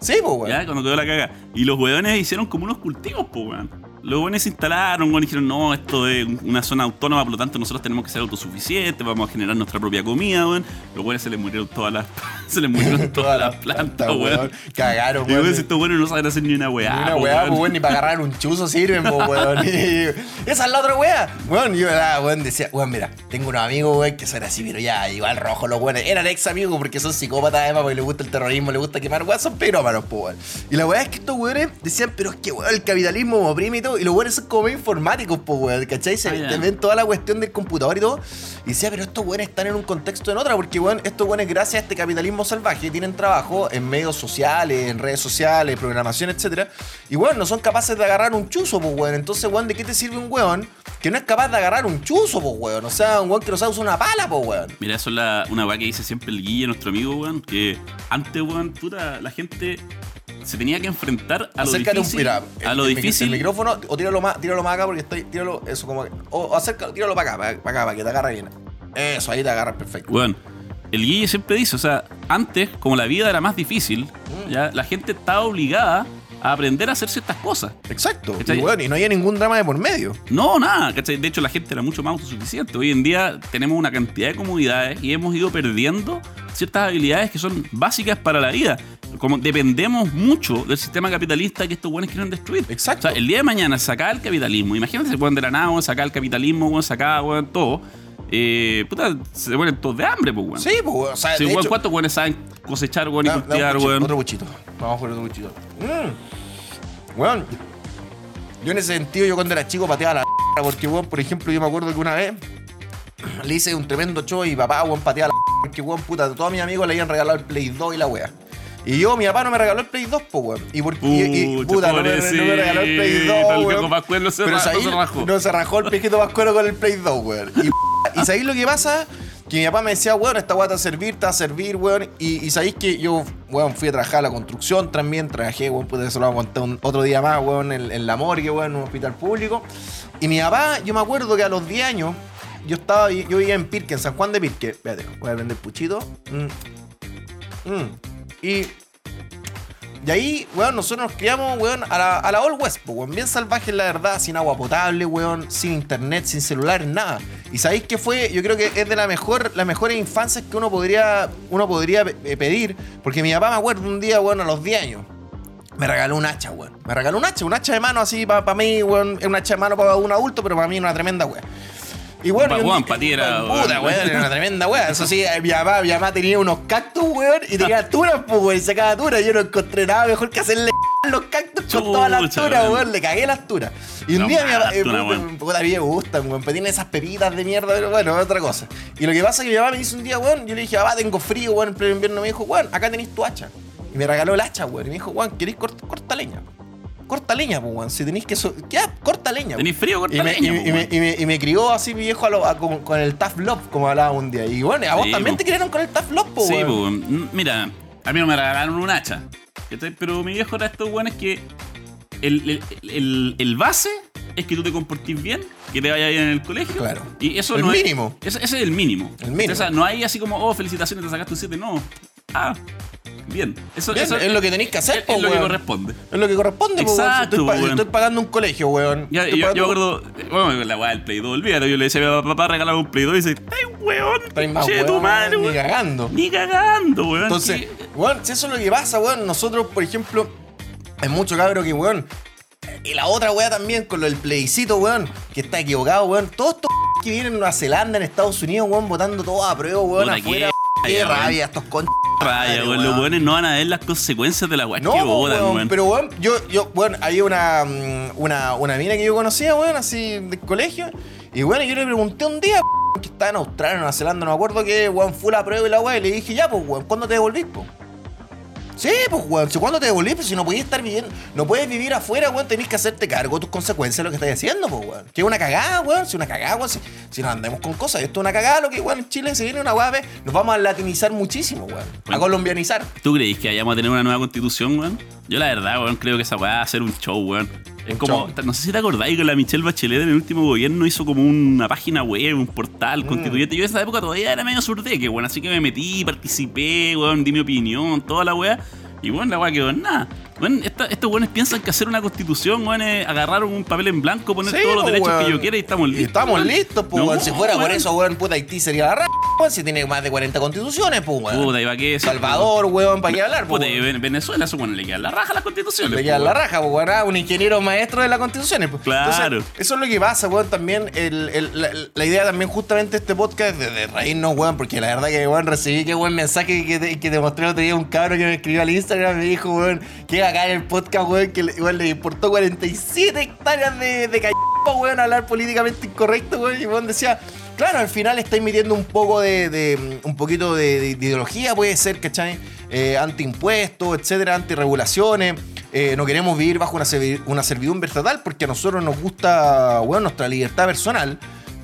sí, pues, weón. ¿Ya? Cuando quedó la caga. Y los weones hicieron como unos cultivos, pues, weón. Los buenos se instalaron, y dijeron, no, esto es una zona autónoma, por lo tanto nosotros tenemos que ser autosuficientes, vamos a generar nuestra propia comida, weón. Los buenos se les murieron todas las, se les murieron todas las plantas, weón. Cagaron, Y weón, si estos buenos no saben hacer ni una weá. Ni una weá, weón. weón, ni para agarrar un chuzo sirven, weón. Y- esa es la otra weá. Weón, yo, ah, weón, decía, weón, mira, tengo unos amigos, weón, que son así, pero ya, igual rojo los weones. Eran ex amigos porque son psicópatas, además, porque les gusta el terrorismo, les gusta quemar weón, son pirómanos, weón. Y la weá es que estos weones decían, pero es que, weón, el capitalismo me oprime y todo. Y los weones son como medio informáticos, pues, weón, ¿cachai? Se Ah, ven toda la cuestión del computador y todo. Y decía, pero estos weones están en un contexto en otra, porque, weón, estos weones, gracias a este capitalismo salvaje, tienen trabajo en medios sociales, en redes sociales, programación, etcétera. Y, weón, no son capaces de agarrar un chuzo, pues, weón. Entonces, weón, ¿de qué te sirve un weón que no es capaz de agarrar un chuzo, pues, weón? O sea, un weón que no sabe usar una pala, pues, weón. Mira, eso es la- una weá que dice siempre el Guille, nuestro amigo, weón, que antes, weón, puta, la gente se tenía que enfrentar a lo Acércate un difícil. mira, a el- lo el mic- difícil. El micrófono, o tíralo más, tíralo más acá porque estoy. Tíralo, eso como. O, o acércalo, tíralo para acá, para, para acá, para que te agarre bien. Eso, ahí te agarras perfecto. Weón, el Guille siempre dice, o sea, antes, como la vida era más difícil, Mm. ya la gente estaba obligada a aprender a hacer ciertas cosas. Exacto. Y, weón, y no había ningún drama de por medio. No, nada, ¿cachai? De hecho, la gente era mucho más autosuficiente. Hoy en día tenemos una cantidad de comodidades y hemos ido perdiendo ciertas habilidades que son básicas para la vida. Como dependemos mucho del sistema capitalista que estos buenos quieren destruir. Exacto. O sea, el día de mañana sacar el capitalismo. Imagínate, se ponen de la nada, sacar el capitalismo, sacar, weón, todo. Eh, puta, se ponen todos de hambre, pues, weón. Sí, pues, weón, o sea, Sí, de weón, hecho- ¿Cuántos weones saben cosechar, weón, y Da- cultivar, weón? Otro buchito. Vamos por otro buchito. Mm. Weón, yo en ese sentido, yo cuando era chico pateaba la porque, weón, por ejemplo, yo me acuerdo que una vez le hice un tremendo show y papá, weón, pateaba la porque, weón, puta, todos mis amigos le habían regalado el Play 2 y la wea. Y yo, mi papá no me regaló el Play 2, pues, weón. Y, por, y, y- Pucha, puta, no me, no me regaló el Play 2, pobrecito, el weón. Pero no se rajó. No se rajó el viejito Pascuero con el Play 2, weón. Y, y sabéis lo que pasa? Que mi papá me decía, weón, esta weá te a servir, te weón. Y, y sabéis que yo, weón, fui a trabajar a la construcción también, trabajé, weón, pude eso lo un, otro día más, weón, en, en la morgue, weón, en un hospital público. Y mi papá, yo me acuerdo que a los 10 años, yo estaba, yo vivía en Pirque, en San Juan de Pirque. Espérate, voy a prender puchito. Mm. Mm. Y y ahí, weón, nosotros nos criamos, weón, a la, a All West, weón. Bien salvajes, la verdad, sin agua potable, weón, sin internet, sin celular, nada. Y sabéis que fue, yo creo que es de la mejor, las mejores infancias que uno podría, uno podría eh, pedir. Porque mi papá me acuerdo un día, weón, a los 10 años. Me regaló un hacha, weón. Me regaló un hacha, un hacha de mano así para mí, weón. Es un hacha de mano para un adulto, pero para mí una tremenda weón. Y bueno, Pa- y un weón, día- pa' ti era, Puta, weón. era una tremenda weón. Eso sí, eh, mi mamá, mi mamá tenía unos cactus, weón, y tenía turas, pues, weón, y sacaba turas. Yo no encontré nada mejor que hacerle los cactus con todas las Chucha, turas, weón. Le cagué las turas. Y un No, día mi mamá, malas eh, tunas, puta, a mí me gustan, weón, pero tienen esas pepitas de mierda, pero bueno, otra cosa. Y lo que pasa es que mi mamá me dice un día, weón, yo le dije, papá, tengo frío, weón, en pleno invierno. Me dijo, weón, acá tenéis tu hacha. Y me regaló el hacha, weón. Y me dijo, weón, ¿queréis cort- corta leña? Corta leña, pues, weón. Si tenéis que. So ya, corta leña. Tenéis frío, corta Y me, leña, y, po, y me, weón. y me- y me crió así mi viejo a lo- a- con, con el Tough Love, como hablaba un día. Y bueno, a vos Sí, también po. te criaron con el Tough Love, po, Sí, pues, mira, a mí no me regalaron un hacha. Pero mi viejo era estos weones que el, el, el- el base es que tú te comportes bien, que te vaya bien en el colegio. Claro. Y eso El no es- mínimo. ese, ese es el mínimo. El mínimo. O sea, no hay así como, oh, felicitaciones, te sacaste un 7. No. Ah, bien. Eso, Bien, eso es lo que tenéis que hacer, es, po, es lo que weón. corresponde. Es lo que corresponde, po, weón. Si Exacto, estoy, pa- po, weón. estoy pagando un colegio, weón. Ya, Estoy yo, yo me pagando- acuerdo, bueno, la weá del Play 2, olvídate, yo le decía a mi papá, regálame un Play 2 y dice, ¡ay, weón! Estáis más che, tu weón, madre, ni weón! cagando. Ni cagando, weón. Entonces, Sí. weón, si eso es lo que pasa, weón, nosotros, por ejemplo, hay mucho cabro que, weón, y la otra weá también con lo del plebiscito, weón, que está equivocado, weón, todos estos que vienen en Nueva Zelanda, en Estados Unidos, weón, votando todo a prueba, weón, Puta, afuera, qué rabia, rabia, estos con Raya, weón, los weones no van a ver las consecuencias de la weá No, que votan, weón, pero weón, yo, yo, weón, había una, mm, una, una mina que yo conocía, weón, así del colegio. Y bueno, yo le pregunté un día, que estaba en Australia, en Nueva Zelanda, no me acuerdo que, weón, fue la prueba y la weá, y le dije, ya, pues, weón, ¿cuándo te devolvís, po? Sí, pues, weón, si cuándo te devolvís, pues si no podías estar viviendo, no puedes vivir afuera, weón, tenés que hacerte cargo de tus consecuencias de lo que estás haciendo, pues, weón. Que es una cagada, weón, si una cagada, weón, si, si nos andamos con cosas, esto es una cagada, lo que, weón, en Chile se viene una weá, nos vamos a latinizar muchísimo, weón, a colombianizar. ¿Tú creéis que vayamos a tener una nueva constitución, weón? Yo la verdad, weón, creo que esa weá va a ser un show, weón. Es como, no sé si te acordáis que la Michelle Bachelet en el último gobierno hizo como una página web, un portal Mm. constituyente. Yo en esa época todavía era medio surdeque, weón, así que me metí, participé, weón, di mi opinión, toda la weá. Y bueno, la weá quedó en nada. Bueno, esta- estos weones piensan que hacer una constitución, weón, es agarrar un papel en blanco, poner Sí, todos los derechos weón. que yo quiera y estamos Y listos. estamos weón. listos, pues, No, weón. Si fuera por weón. eso, weón, puta Haití sería la ra, weón. Si tiene más de 40 constituciones, pues, weón. Puta, ¿y para qué decir, Salvador, weón, para qué hablar, Puta, pues. weón. Ven- Venezuela, eso bueno, le queda la raja a las constituciones. Le queda la weón. raja, pues, weón. ah, Un ingeniero maestro de la constitución. pues. Claro. Entonces, eso es lo que pasa, weón. También el- el- la, la idea también justamente de este podcast de, de reírnos, weón. Porque la verdad que, weón, recibí que buen mensaje que te, que te mostré el otro día un cabro que me escribió al Instagram me dijo, weón, que acá en el podcast, weón, que weón, le importó 47 hectáreas de, de callampa, weón, hablar políticamente incorrecto, weón. Y weón decía, claro, al final estáis metiendo un poco de, de- un poquito de, de- de ideología, puede ser, ¿cachai? Eh, antiimpuestos, etcétera, antirregulaciones. Eh, no queremos vivir bajo una servidumbre estatal porque a nosotros nos gusta, weón, nuestra libertad personal.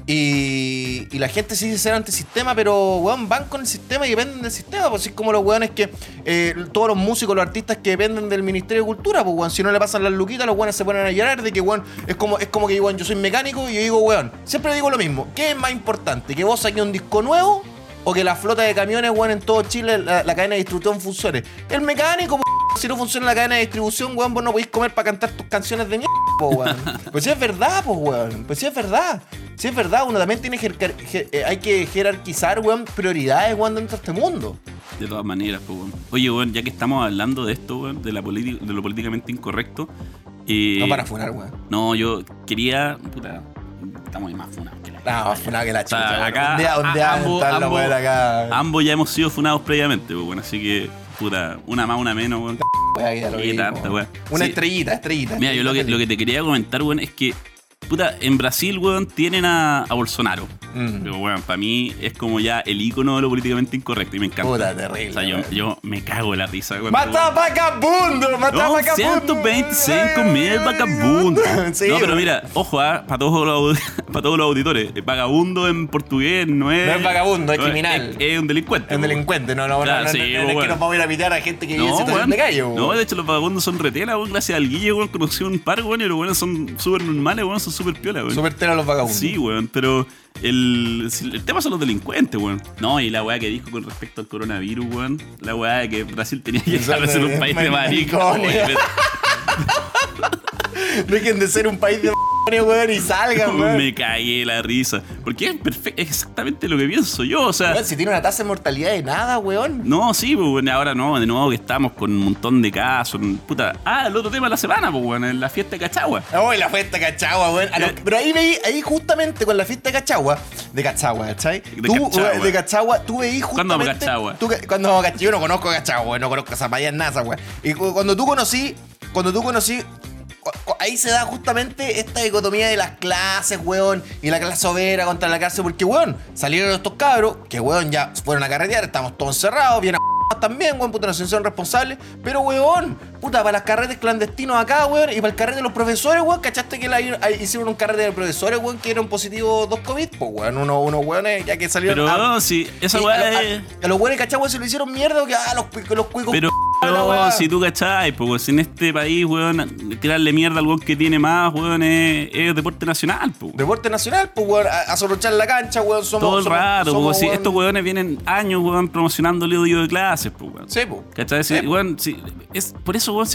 Y, y la gente sí ser antisistema, pero weón, van con el sistema y dependen del sistema. Pues es como los weones que eh, todos los músicos, los artistas que dependen del Ministerio de Cultura, pues weón, si no le pasan las luquitas, los weones se ponen a llorar de que weón, es como, es como que weón, yo soy mecánico y yo digo, weón, siempre digo lo mismo. ¿Qué es más importante? ¿Que vos saques un disco nuevo? O que la flota de camiones, weón, en todo Chile, la, la cadena de distribución funcione. El mecánico, po, si no funciona la cadena de distribución, weón, vos no podéis comer para cantar tus canciones de mierda, po, weón. Pues si es verdad, pues, weón. Pues si es verdad. Si es verdad, uno también tiene eh, hay que jerarquizar, weón, prioridades, weón, dentro de este mundo. De todas maneras, pues, weón. Oye, weón, ya que estamos hablando de esto, weón, de, la de lo políticamente incorrecto. eh, No para funar, weón. No, yo quería. Puta, estamos ahí más funados que la No, más funar que la O sea, chucha. weón. acá, a- ambos, ambos- weón, acá. ambos ya hemos sido funados previamente, pues, bueno, así que, puta, una más, una menos, weón. Una estrellita, estrellita. Mira, yo lo que, lo que te quería comentar, weón, es que, puta, en Brasil, weón, tienen a, a Bolsonaro. Mm. Pero, weón, para mí es como ya el icono de lo políticamente incorrecto y me encanta. Puta, terrible, O sea, yo, weón. yo me cago en la risa, weón. ¡Mata vagabundo! ¡Mata No, vagabundo! 125 mil vagabundos. Sí, no, pero weón. mira, ojo, para todos los, para todos los auditores, eh, vagabundo en portugués no es. No es vagabundo, es no criminal. Es, es un delincuente. Es un delincuente, no, no, no, Claro, no, sí, no, no, po, es que weón. nos vamos a ir a pitear a gente que vive en No, situación weón. de calle, weón. no, de hecho los vagabundos son retela, weón, gracias al Guille, weón, conocí un par, weón, y los weones son súper normales, weón, son súper piola, weón. Súper tela los vagabundos. Sí, weón, pero el, el tema son los delincuentes, weón. No, y la weá que dijo con respecto al coronavirus, weón. La weá de que Brasil tenía que dejar de ser un país de maricones. Dejen de ser un país de weón, y salgan, weón. Me cagué la risa. Porque es perfecto, exactamente lo que pienso yo. O sea, Weón, si tiene una tasa de mortalidad de nada, weón. no, sí, pues ahora no, de nuevo que estamos con un montón de casos. Puta. Ah, el otro tema de la semana, pues bueno, en la fiesta de Cachagua. Oh, la fiesta de Cachagua, weón. Pero ahí veí, ahí justamente con la fiesta de Cachagua, de Cachagua, ¿cachai? De tú, Cachagua. weón, de Cachagua, tú veí ¿Cuándo vamos a justamente. Cachagua? tú que- cuando Cachagua, yo no conozco a Cachagua, weón, no conozco a Zapallas nada, weón. Y cu- cuando tú conocí, cuando tú conocí. Ahí se da justamente esta dicotomía de las clases, weón, y la clase obrera contra la clase, porque, weón, salieron estos cabros, que, weón, ya fueron a carretear, estamos todos encerrados, bien a también, weón, puta, no son responsables. Pero, weón, puta, para las carretes clandestinos acá, weón, y para el carrete de los profesores, weón, ¿cachaste que la, hicieron un carrete de profesores, weón, que eran positivos dos COVID? Pues, weón, unos, unos weones ya que salieron. Pero ah, no, sí, esa weá a, es. a- a los weones, ¿cachai, weón, se lo hicieron mierda o que, ah, los, los cuicos. Pero, weá. si tú cachai, pues weón, si en este país, weón, tirarle mierda al weón que tiene más, weón, es, es deporte nacional, pues. Deporte nacional, pues, weón, a, a zorrochar la cancha, weón, somos. Todo el rato, somos, pues, si weón- estos weones vienen años, weón, promocionando el odio de clases, pues, weón. Sí, pues. ¿Cachai? Sí, Sí, weón, sí, es, por eso, weón,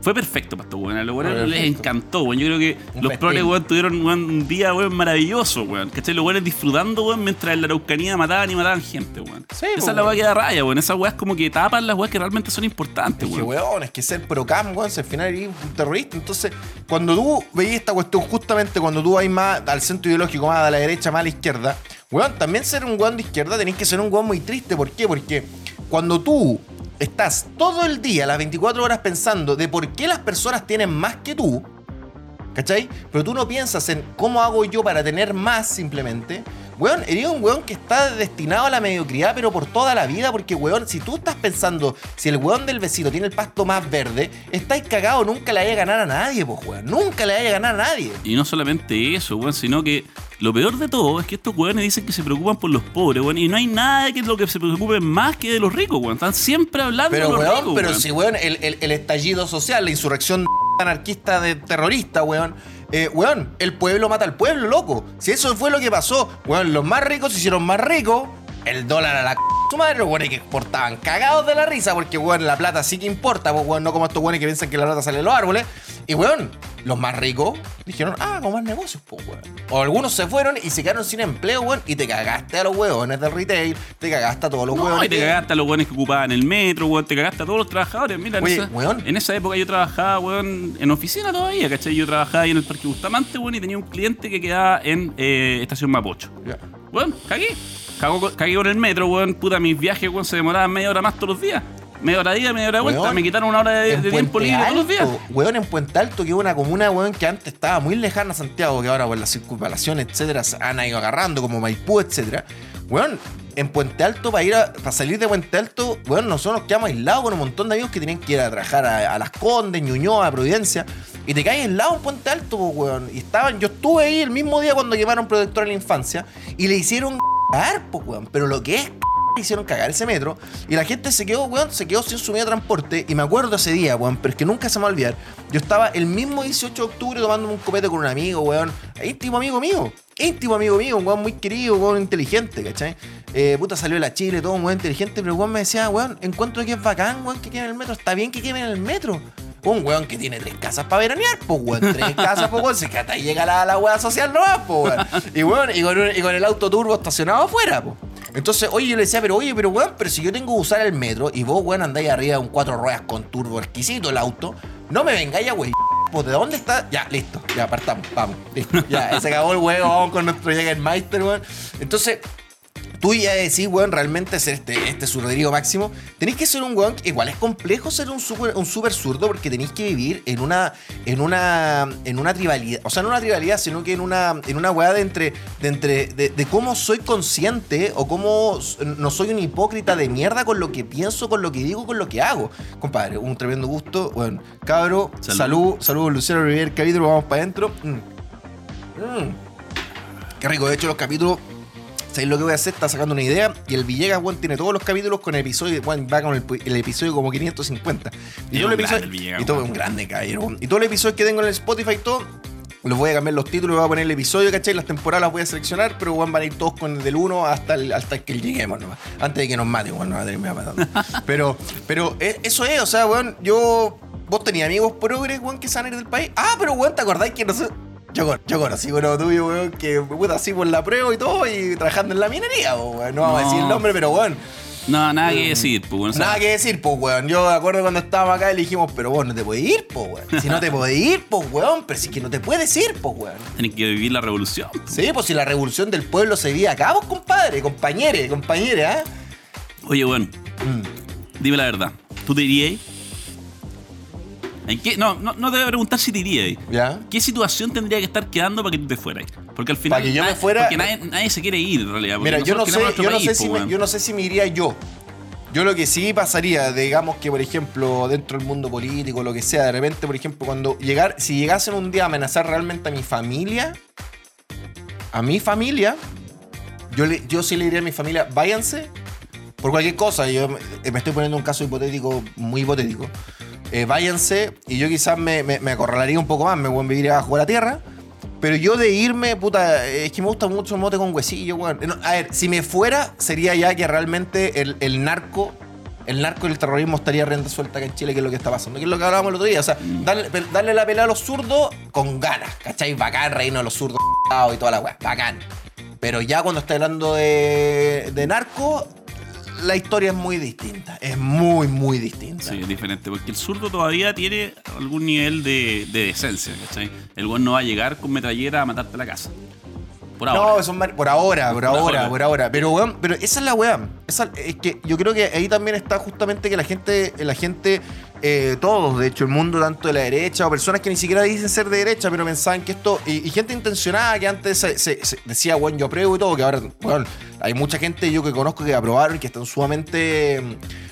fue perfecto para estos weones. A los weones les encantó, weón. Yo creo que Un los progres, weón, tuvieron weón, un día, weón, maravilloso, weón. ¿Cachai? Los weones disfrutando, weón, mientras en la Araucanía mataban y mataban gente, weón. Sí, Esa pues, es la weón. weá que da raya, weón. Esas weas como que tapan las weas que realmente son importantes, Es que, weón. weón, es que ser pro cam, weón, si al final eres un terrorista. Entonces, cuando tú veías esta cuestión, justamente cuando tú vas más al centro ideológico, más a la derecha, más a la izquierda, weón, también ser un weón de izquierda tenés que ser un weón muy triste. ¿Por qué? Porque cuando tú estás todo el día, las 24 horas pensando de por qué las personas tienen más que tú, ¿Cachai? Pero tú no piensas en cómo hago yo para tener más simplemente. Weón, eres un weón que está destinado a la mediocridad, pero por toda la vida, porque weón, si tú estás pensando, si el weón del vecino tiene el pasto más verde, estáis cagado, nunca le vaya a ganar a nadie, pues weón. Nunca le vaya a ganar a nadie. Y no solamente eso, weón, sino que lo peor de todo es que estos weones dicen que se preocupan por los pobres, weón. Y no hay nada que es lo que se preocupen más que de los ricos, weón. Están siempre hablando Pero de los weón, ricos, pero weón. si weón, el, el- el estallido social, la insurrección anarquista de terrorista, weón. Eh, weón, el pueblo mata al pueblo, loco. Si eso fue lo que pasó, weón, los más ricos se hicieron más ricos. El dólar a la c- su madre, los weones que exportaban cagados de la risa, porque weón, la plata sí que importa, pues weón, no como estos weones que piensan que la plata sale de los árboles. Y weón, los más ricos dijeron, ah, con más negocios, pues weón. O algunos se fueron y se quedaron sin empleo, weón, y te cagaste a los weones del retail, te cagaste a todos los No, weones. y te cagaste a los weones que ocupaban el metro, weón. Te cagaste a todos los trabajadores. Mira, en, esa, weón. en esa época yo trabajaba, weón, en oficina todavía, ¿cachai? Yo trabajaba ahí en el Parque Bustamante, weón, y tenía un cliente que quedaba en eh, Estación Mapocho. Ya. Weón, cagué. Cago con- cagué con el metro, weón. Puta, mis viajes, weón, se demoraban media hora más todos los días. Media hora ida, media hora de vuelta. Weón, Me quitaron una hora de, tiempo libre todos los días. Weón, en Puente Alto, que es una comuna, weón, que antes estaba muy lejana a Santiago, que ahora por la circunvalación, etcétera, se han ido agarrando, como Maipú, etcétera. Weón, en Puente Alto, para ir a, para salir de Puente Alto, weón, nosotros nos quedamos aislados con un montón de amigos que tenían que ir a trabajar a, a Las Condes, Ñuñoa, a Providencia. Y te caes aislado en Puente Alto, weón. Y estaban, yo estuve ahí el mismo día cuando llevaron protector a la infancia y le hicieron weón. Pero lo que es hicieron cagar ese metro y la gente se quedó, weón, se quedó sin su medio de transporte y me acuerdo ese día, weón, pero es que nunca se me va a olvidar. Yo estaba el mismo 18 de octubre tomándome un copete con un amigo, weón, íntimo amigo mío, íntimo amigo mío, weón muy querido, weón, inteligente, ¿cachai? Eh, puta, salió de la Chile, todo weón inteligente, pero weón me decía, weón, encuentro que es bacán, weón, que quede en el metro, está bien que quede en el metro. Un weón que tiene tres casas para veranear, pues weón. Tres casas, pues weón. Se que hasta ahí llega la, la weá social no pues weón. Y weón, y con, un- y con el auto turbo estacionado afuera, pues. Entonces, oye, yo le decía, pero oye, pero weón, pero si yo tengo que usar el metro y vos, weón, andáis arriba de un cuatro ruedas con turbo exquisito el auto, no me vengáis a wey. Pues, ¿de dónde está? Ya, listo, ya partamos, vamos, listo. Ya, se acabó el huevo, vamos con nuestro Jägermeister, weón. Entonces, tú ya decís, weón, realmente ser este, este zurderío máximo, tenéis que ser un weón igual es complejo ser un super, un super zurdo porque tenéis que vivir en una, en una, en una tribalidad, o sea, no una tribalidad, sino que en una, en una weá de entre, de entre, de, de cómo soy consciente o cómo no soy un hipócrita de mierda con lo que pienso, con lo que digo, con lo que hago. Compadre, un tremendo gusto, bueno, cabro, Salud. salud, salud, Luciano Rivier, capítulo, vamos para adentro. Mm. Mm. Qué rico, de hecho los capítulos ¿Sabéis lo que voy a hacer? Está sacando una idea y el Villegas, weón, tiene todos los capítulos con episodio, weón, va con el, el episodio como 550. Y todo el un episodio, el Villegas, y todo un grande caballero. Y todos los episodios que tengo en el Spotify y todo, los voy a cambiar los títulos, voy a poner el episodio, ¿cachai? Las temporadas las voy a seleccionar, pero weón, van a ir todos con el del 1 hasta, el, hasta que lleguemos nomás. Antes de que nos maten, weón, nos va a terminar matando. pero, pero eh, eso es, o sea, weón, yo. Vos tenías amigos progres, weón, que se van a ir del país. Ah, pero weón, ¿te acordáis que nosotros. Yo, yo conocí uno tuyo, weón, que puta así por la prueba y todo, y trabajando en la minería, weón. No vamos a decir el nombre, pero weón. No, nada que decir, pues, weón. Nada que decir, pues, weón. Yo me acuerdo cuando estábamos acá y le dijimos, pero vos no te puedes ir, pues, weón. Si no te puedes ir, pues, weón. Pero si que no te puedes ir, pues, weón. Tenés que vivir la revolución. Sí, pues si la revolución del pueblo se vive acá, vos, compadre, compañere, compañere, ¿ah? Oye, weón, Mm. dime la verdad. ¿Tú te irías? ¿En qué? No, no, no te voy a preguntar si te irías. ¿Ya? ¿Qué situación tendría que estar quedando para que tú te fueras? Porque al final. Para que yo me nadie- fuera- Porque nadie, nadie se quiere ir, en realidad. Mira, yo no sé, yo no sé, si po, me, yo no sé si me iría yo. Yo lo que sí pasaría, digamos que por ejemplo, dentro del mundo político, lo que sea, de repente, por ejemplo, cuando llegar, si llegasen un día a amenazar realmente a mi familia, a mi familia, yo, le, yo sí le diría a mi familia, váyanse por cualquier cosa. Yo me, me estoy poniendo un caso hipotético, muy hipotético. Eh, váyanse y yo quizás me, me, acorralaría un poco más, me voy a vivir abajo de la tierra. Pero yo de irme, puta, es que me gusta mucho el mote con huesillo, weón. A ver, si me fuera, sería ya que realmente el, el narco, el narco y el terrorismo estaría rienda suelta acá en Chile, que es lo que está pasando, que es lo que hablábamos el otro día. O sea, darle la pelea a los zurdos con ganas, ¿cachai? Bacán, reino de los zurdos y toda la weá, bacán. Pero ya cuando está hablando de, de narco, la historia es muy distinta. Es muy, muy distinta. Sí, es diferente, porque el zurdo todavía tiene algún nivel de, de decencia, ¿cachai? El weón no va a llegar con metrallera a matarte la casa. Por ahora. No, son por ahora, por, Por ahora, ahora. por ahora. Pero, weón, pero esa es la weá. Es que yo creo que ahí también está justamente que la gente, la gente, eh, todos, de hecho, el mundo, tanto de la derecha, o personas que ni siquiera dicen ser de derecha, pero pensaban que esto. Y, gente intencionada que antes se, decía, weón, yo apruebo y todo, que ahora, weón, hay mucha gente yo que conozco que aprobaron y que están sumamente.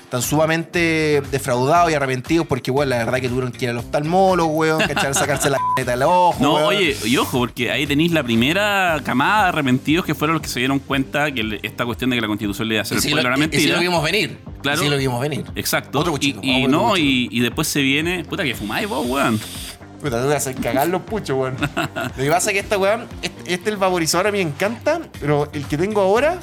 Están sumamente defraudados y arrepentidos porque, weón, la verdad que tuvieron que ir al oftalmólogo, weón, ¿cachai? sacarse la c*** del ojo. No, weón. oye, y ojo, porque ahí tenéis la primera camada de arrepentidos que fueron los que se dieron cuenta que esta cuestión de que la constitución le iba a hacer Y el sí pueblo lo- era y- y sí lo vimos venir. Claro. Y sí lo vimos venir. Exacto. Otro y, cuchillo, y con no, y, y después se viene. Puta que fumáis vos, weón. Puta, te voy a hacer cagar los puchos, weón. Lo que pasa es que esta weón, este, este el vaporizador a mí me encanta, pero el que tengo ahora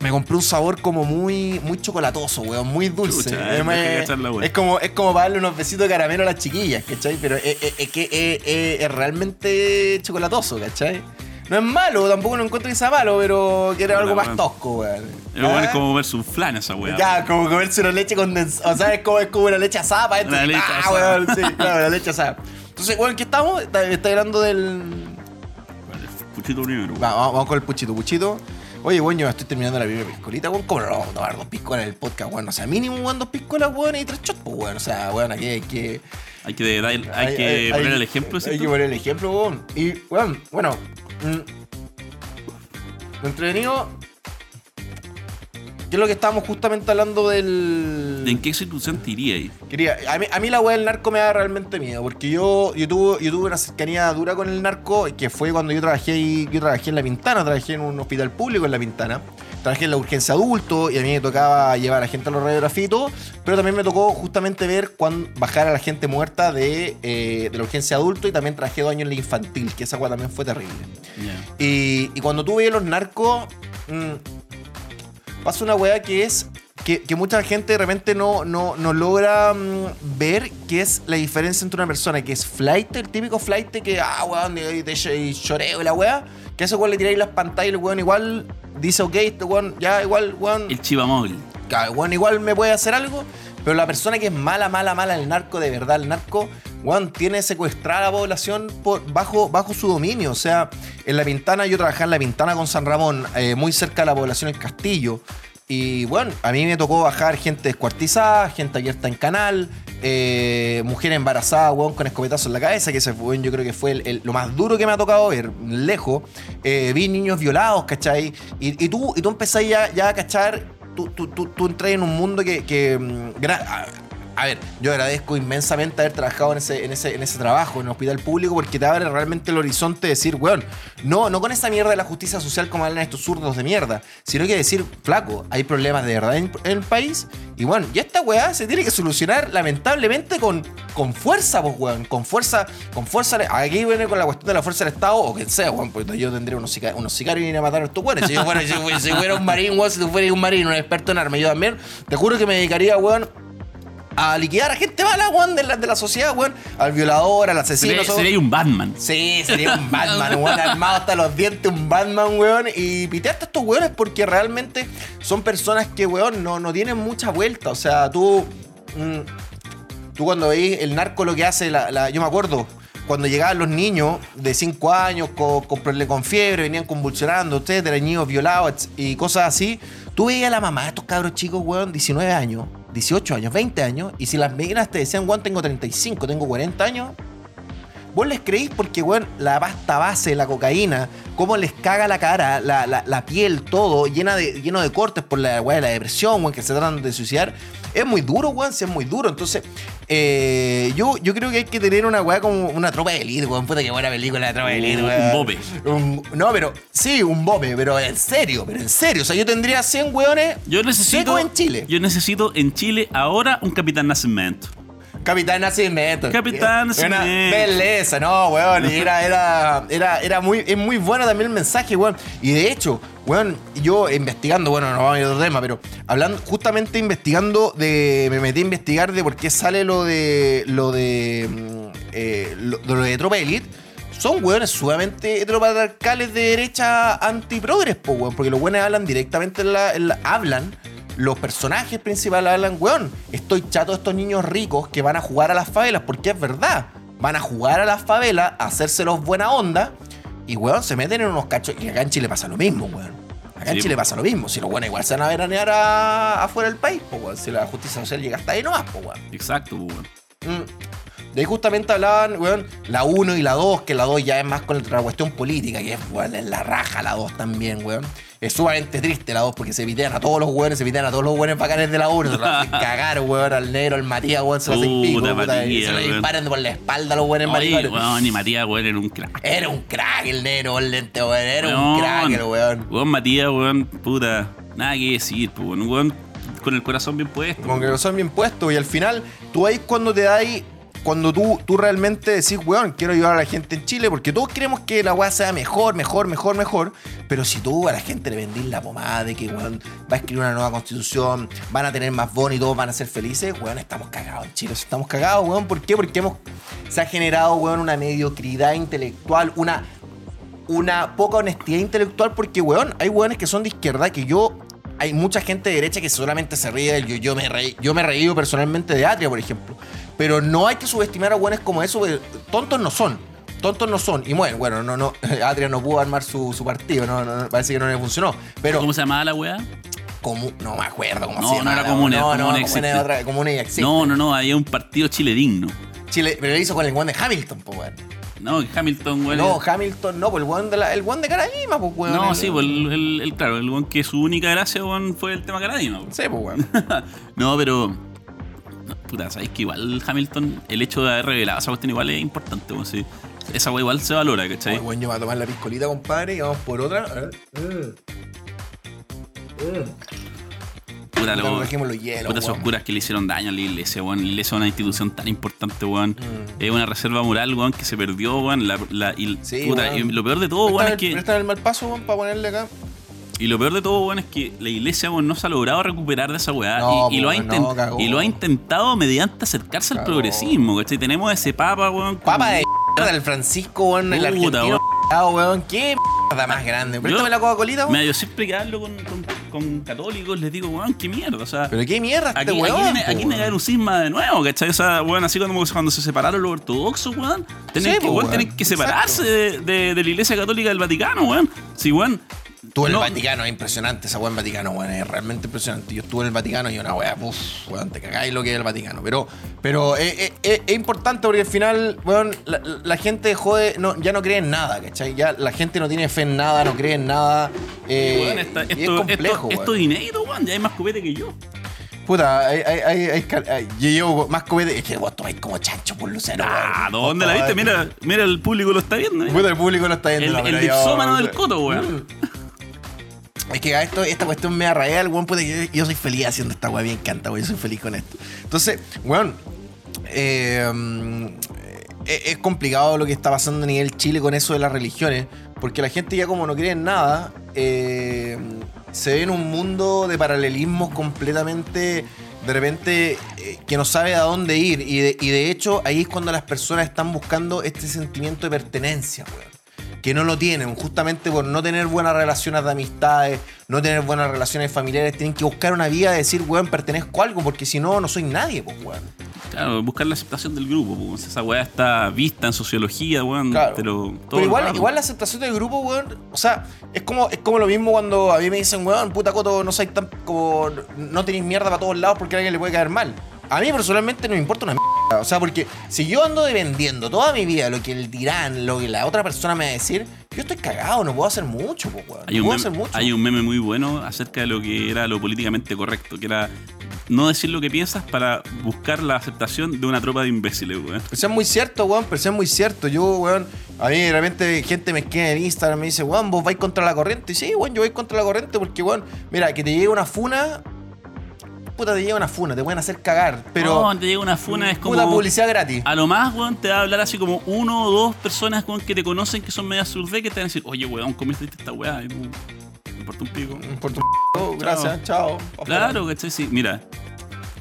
me compré un sabor como muy, muy chocolatoso, weón, muy dulce. Chucha, hay me- que es, como, es como para darle unos besitos de caramelo a las chiquillas, ¿cachai? Pero es, es- es que es, es- es realmente chocolatoso, ¿cachai? No es malo, tampoco no encuentro que sea malo, pero que era algo más tosco, weón. Es ¿Ah? es como comerse un flan esa weá. Ya, como comerse una leche condensada. O sea, es como, es como una leche asada para Una leche ah, asada. weón, sí, claro, la leche asada. Entonces, weón, ¿qué estamos? Está, está hablando del. Puchito primero. Va, vamos, vamos con el puchito, puchito. Oye, weón, yo me estoy terminando la primera piscolita, weón. ¿Cómo no vamos a tomar dos piscolas en el podcast, weón? O sea, mínimo, weón, dos piscolas, weón, y tres shots, pues, weón. O sea, weón, aquí hay que. Hay que, dar- hay que poner el ejemplo, Hay ¿cierto? que poner el ejemplo, weón. Y, weón, bueno. mm, entretenido. ¿Qué es lo que estábamos justamente hablando del. ¿De ¿En qué situación te iría ahí? Quería, a mí, a mí la weá del narco me da realmente miedo, porque yo, yo, tuve, yo tuve una cercanía dura con el narco, que fue cuando yo trabajé ahí- yo trabajé en La Pintana, trabajé en un hospital público en La Pintana, trabajé en la urgencia adulto y a mí me tocaba llevar a la gente a los todo, pero también me tocó justamente ver cuando bajar a la gente muerta de, eh, de la urgencia adulto y también trabajé dos años en la infantil, que esa weá también fue terrible. Y, y cuando tú ves los narcos, mm, pasa una weá que es que, que mucha gente de repente no, no, no logra mm, ver qué es la diferencia entre una persona que es flight, el típico flight que, ah, weón, y, y choreo la weá, que a ese weón le tiráis las pantallas y el weón igual dice, ok, este weón, ya igual, weón, El chiva móvil. Claro, weón, igual me puede hacer algo, pero la persona que es mala, mala, mala, el narco, de verdad, el narco, weón, tiene secuestrada la población bajo, bajo su dominio. O sea, en La Pintana, yo trabajaba en La Pintana con San Ramón, eh, muy cerca de la población El Castillo. Y bueno, a mí me tocó bajar gente descuartizada, gente abierta en canal, eh, mujer embarazada, weón, con escopetazo en la cabeza, que ese fue, yo creo que fue lo más duro que me ha tocado ver, lejos. Eh, vi niños violados, ¿cachai? Y, y tú, y tú empezás ya, ya a cachar, tú, tú, tú, tú entras en un mundo que... mm, a, ver, yo agradezco inmensamente haber trabajado en ese, en, ese, en ese trabajo, en el hospital público, porque te abre realmente el horizonte de decir, weón, no, no con esa mierda de la justicia social como hablan estos zurdos de mierda, sino que decir, flaco, hay problemas de verdad en, el país, y bueno, y esta weá se tiene que solucionar lamentablemente con, con fuerza, pues weón, con fuerza, con fuerza, aquí viene con la cuestión de la fuerza del Estado, o quien sea, weón, porque yo tendría unos, unos sicarios y ir a matar a estos weones, si yo fuera, si, si fuera un marín, weón, si tú fueras un marín, un experto en armas, yo también, te juro que me dedicaría, weón, a liquidar a gente mala, weón, de la, de la sociedad, weón. Al violador, al asesino. Sería, sería un Batman. Sí, sería un Batman, weón, armado hasta los dientes, un Batman, weón. Y piteaste a estos weones porque realmente son personas que, weón, no, no tienen mucha vuelta. O sea, tú. mm, tú cuando veis el narco lo que hace, la, la- yo me acuerdo. Cuando llegaban los niños de 5 años con, con, prole- con fiebre, venían convulsionando, ustedes eran niños violados y cosas así, tú veías a la mamá de estos cabros chicos, weón, 19 años, 18 años, 20 años, y si las minas te decían, weón, tengo 35, tengo 40 años, Vos les creís porque, weón, la pasta base, la cocaína, cómo les caga la cara, la, la- piel, todo, llena de, lleno de cortes por la de la depresión, weón, que se tratan de suicidar. Es muy duro, weón, sí, es muy duro. Entonces, eh, yo, yo creo que hay que tener una weá como una tropa de elite, weón. Puta que buena película la tropa de elite, weón. un bobe. Un- no, pero, sí, un bobe, pero en serio, pero en serio. O sea, yo tendría 100 weones Yo necesito. secos en Chile. Yo necesito en Chile ahora un Capitán Nacimiento. Capitán Nacimiento. Capitán Una Nacimiento. belleza, no, weón. Era, era, era, era muy, es muy bueno también el mensaje, weón. Y de hecho, weón, yo investigando, bueno, no vamos a ir a otro tema, pero hablando, justamente investigando de. Me metí a investigar de por qué sale lo de. lo de. mm, eh, lo, de lo de Tropa Elite. Son weones sumamente heteropatriarcales de derecha antiprogres, po, weón. Porque los weones hablan directamente en la, en la- hablan los personajes principales hablan, weón, estoy chato de estos niños ricos que van a jugar a las favelas, porque es verdad. Van a jugar a las favelas, a hacérselos buena onda, y weón, se meten en unos cachos. Y acá en Chile pasa lo mismo, weón. Acá en Sí, Chile po. pasa lo mismo. Si los weones igual se van a veranear a- afuera del país, pues weón. Si la justicia social llega hasta ahí nomás, pues weón. Exacto, weón. Mm. De ahí justamente hablaban, weón, la 1 y la 2, que la 2 ya es más con la cuestión política, que es, weón, es la raja la 2 también, weón. Es sumamente triste la 2 porque se pitean a todos los weones, se pitean a todos los weones bacanes de la 1, se lo hacen cagar, weón, al negro, al Matías, weón, se lo hacen pico, Puta, y Matías, se lo disparan por la espalda a los maricones. weón, y Matías, weón, era un crack. Era un crack el negro, el lente, weón, era un crack el weón. Weón, Matías, weón, puta. Nada que decir, pues, weón. Un weón con el corazón bien puesto. Que lo son bien puestos y al final tú ahí cuando te dais cuando tú, tú realmente decís, weón, quiero ayudar a la gente en Chile, porque todos queremos que la weá sea mejor, mejor, mejor, mejor, pero si tú a la gente le vendís la pomada de que, weón, va a escribir una nueva constitución, van a tener más bonos y todos van a ser felices, weón, estamos cagados en Chile, estamos cagados, weón, ¿por qué? Porque hemos, se ha generado, weón, una mediocridad intelectual, una, una poca honestidad intelectual, porque, weón, hay weones que son de izquierda que yo hay mucha gente de derecha que solamente se ríe. Yo, yo, me, reí, yo me he reído personalmente de Atria, por ejemplo. Pero no hay que subestimar a buenos como eso, porque tontos no son. Tontos no son. Y bueno, bueno, no, no, Atria no pudo armar su, su partido, no, no, parece que no le funcionó. Pero, ¿Cómo se llamaba la weá? no me acuerdo cómo No, se no llama. era Comune, no, no, era Comune ya existe. No, no, no, había un partido Chile digno. Chile, pero lo hizo con el guan de Hamilton, pues, weón. No, Hamilton, weón. No, Hamilton, no, pues el guan de, la, el de Caradima, pues, weón. No, El- sí, pues el, el- el- claro, el weón que su única gracia, weón, fue el tema Caradima. Sí, pues, weón. no, pero. no, Puta, sabéis que igual Hamilton, el hecho de haber revelado esa cuestión igual es importante, weón. sí. Esa weá igual se valora, ¿cachai? Oye, weón, yo voy a tomar la piscolita, compadre, y vamos por otra. A ver. Puta, Puta, los hielos, puta, esos weón. curas que le hicieron daño a la iglesia, weón. La iglesia es una institución tan importante, weón. Mm. Es una reserva moral, weón, que se perdió, weón. La, la- y, Sí, puta, y lo peor de todo, weón, es que. prestan el mal paso, weón, para ponerle acá. Y lo peor de todo, weón, es que la iglesia, weón, no se ha logrado recuperar de esa weá. No, y, y lo ha no, y lo ha intentado mediante acercarse al Cagó. progresismo, ¿cachai? Tenemos ese papa, weón. Papa de mierda, el Francisco, weón, el argentino, weón. Cagado, weón. Qué mierda más grande. Préstame la Coca-Colita, weón. Mira, yo siempre que hablo con, con- con católicos les digo, weón, qué mierda. O sea, Pero qué mierda este aquí, weón. po, aquí a haber un cisma de nuevo, ¿cachai? O sea, weón, así como cuando se separaron los ortodoxos, weón. Tienen, Sí, que, po, weón, weón. tienen que separarse de, de- de la iglesia católica del Vaticano, weón. Sí, weón. Tú en el No. Vaticano, es impresionante esa weá en Vaticano, weón, es realmente impresionante. Yo estuve en el Vaticano y una weá, uff, weón, te cagáis lo que es el Vaticano. Pero, pero es, es- es- es importante porque al final, weón, la, la gente dejó de, no, ya no cree en nada, ¿cachai? Ya la gente no tiene fe en nada, no cree en nada. eh, Weón, esta- y esto, es complejo, esto, esto es inédito, weón. Ya hay más copete que yo. Puta, hay, hay, hay, yo llevo más copete. Es que vos tomáis como chancho por Lucero, Ah, weón. ¿dónde la viste? Mira, mira, el público lo está viendo, ¿eh? Puta, el público no está viendo El, el yo- dipsómano del coto, weón. Es que esta cuestión me arraiga el weón, puta, yo, yo soy feliz haciendo esta weá, me encanta, weón, yo soy feliz con esto. Entonces, weón, eh, mm, es, es complicado lo que está pasando a nivel Chile con eso de las religiones, porque la gente ya como no cree en nada, eh, se ve en un mundo de paralelismos completamente, de repente, eh, que no sabe a dónde ir, y de, y de hecho ahí es cuando las personas están buscando este sentimiento de pertenencia, weón que no lo tienen, justamente por no tener buenas relaciones de amistades, no tener buenas relaciones familiares, tienen que buscar una vía de decir, weón, pertenezco a algo, porque si no, no soy nadie, pues, weón. Claro, buscar la aceptación del grupo, pues. Esa weá está vista en sociología, weón. Claro. Pero, igual, igual la aceptación del grupo, weón, o sea, es como, es como lo mismo cuando a mí me dicen, weón, puta coto, no soy tan como, no tenéis mierda para todos lados porque a alguien le puede caer mal. A mí personalmente no me importa una mierda. O sea, porque si yo ando vendiendo toda mi vida lo que el dirán, lo que la otra persona me va a decir, yo estoy cagado, no puedo hacer mucho, pues, weón. Hay no un, puedo meme, hacer mucho. hay un meme muy bueno acerca de lo que era lo políticamente correcto, que era no decir lo que piensas para buscar la aceptación de una tropa de imbéciles, weón. Eso es muy cierto, weón, pero eso es muy cierto. Yo, weón, a mí de repente gente me escribe en Instagram y me dice, weón, vos vais contra la corriente. Y sí, weón, yo voy contra la corriente porque, weón, mira, que te llegue una funa, puta, te llega una funa, te pueden hacer cagar. Pero, no, te llega una funa, es como. puta publicidad gratis. A lo más, weón, te va a hablar así como uno o dos personas weón, que te conocen que son medias surde que te van a decir, oye, weón, comiste esta weá. Y tú, me importa un pico. Por tu oh, gracias, chao. Claro, ¿cachai? Sí, mira,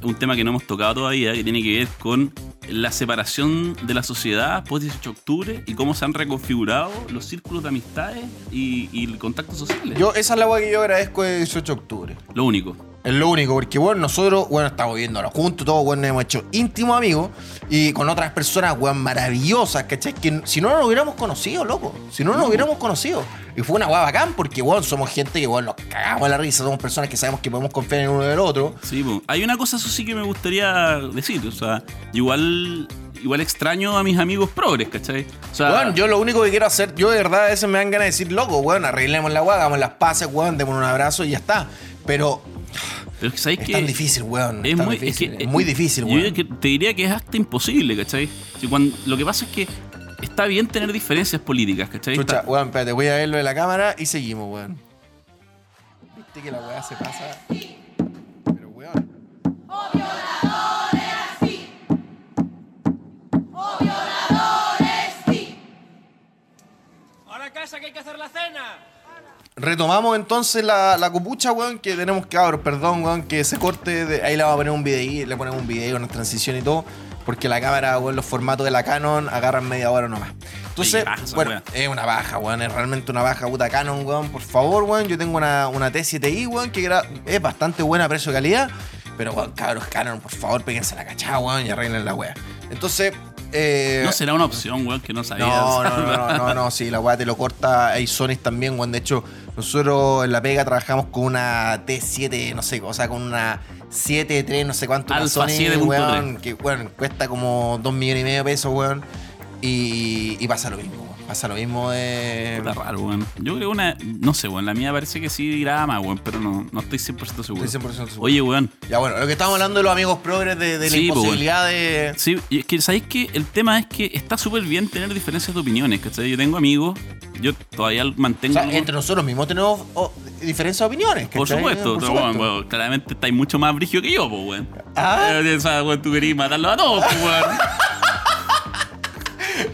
un tema que no hemos tocado todavía que tiene que ver con la separación de la sociedad post 18 de octubre y cómo se han reconfigurado los círculos de amistades y, y contactos sociales. Yo, esa es la weá que yo agradezco de 18 de octubre. Lo único. Es lo único, porque bueno, nosotros, bueno, estamos viendo ahora juntos, todos, bueno, hemos hecho íntimos amigos y con otras personas, weón, maravillosas, ¿cachai? Que si no nos hubiéramos conocido, loco. Si no nos hubiéramos conocido. Y fue una weá bacán, porque, weón, somos gente que, weón, nos cagamos a la risa, somos personas que sabemos que podemos confiar en uno del otro. Sí, po. hay una cosa, eso sí que me gustaría decir. O sea, igual, igual extraño a mis amigos progres, ¿cachai? O sea, Weón, yo lo único que quiero hacer, yo de verdad a veces me dan ganas de decir, loco, weón, arreglemos la weá, hagamos las paces, weón, demos un abrazo y ya está. Pero pero es, que, que tan difícil, weón. Es, muy, difícil, es, que, es muy, eh, difícil, weón. Yo te diría que es hasta imposible, ¿cachai? Si cuando, lo que pasa es que está bien tener diferencias políticas, ¿cachai? Chucha, weón, espérate, voy a ver lo de la cámara y seguimos, weón. Viste que la weá se pasa. Pero, weón. ¡Oh, violadores, sí! Violadores, sí! ¡Ahora casa que hay que hacer la cena! Retomamos entonces la, la copucha, weón, que tenemos que, cabros, perdón, weón, que se corte. de- ahí le vamos a poner un video, le ponemos un video, una transición y todo. Porque la cámara, weón, los formatos de la Canon agarran media hora nomás. Entonces, baja bueno, es una baja, weón, es realmente una baja puta Canon, weón. Por favor, weón, yo tengo una, una T7i, weón, que es bastante buena precio-calidad. Pero, weón, cabros, Canon, por favor, péguense la cachada, weón, y arreglen la wea. Entonces, eh, No será una opción, weón, que no sabía. no, no, no, no, no, no, sí, la weá te lo corta. Hay Sony también, weón. De hecho, nosotros en la pega trabajamos con una T7, no sé, o sea, con una 7.3, no sé cuánto. Sony, 7.3. weón, que, weón, cuesta como 2 millones y medio de pesos, weón. Y, y pasa lo mismo. Pasa lo mismo de. Está raro, weón. Yo creo una. No sé, weón. La mía parece que sí irá más, weón, pero no, no estoy 100% seguro. Estoy 100% seguro. Oye, weón. Ya bueno, lo que estamos hablando de los amigos progres, de, de la Sí, imposibilidad de. Sí, y es que, ¿sabéis que El tema es que está súper bien tener diferencias de opiniones, ¿cachai? Yo tengo amigos, yo todavía O mantengo. sea, entre nosotros mismos tenemos oh, diferentes opiniones. por ¿cachai? supuesto, Por supuesto. weón, weón, claramente estáis mucho más brigio que yo, pues, weón. Ah. Eh, o sea, weón, tú querías matarlos a todos, pues, weón.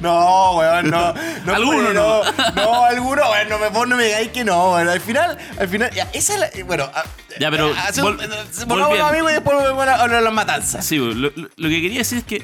No, weón, no. no Alguno no. No, alguno, weón, no me, vos no me digáis que no, weón. Al final, al final, ya, esa es la. Bueno, a- Ya, pero a- un- volviendo. volvamos los amigos y después volvemos a a las matanzas. Sí, lo- lo que quería decir es que,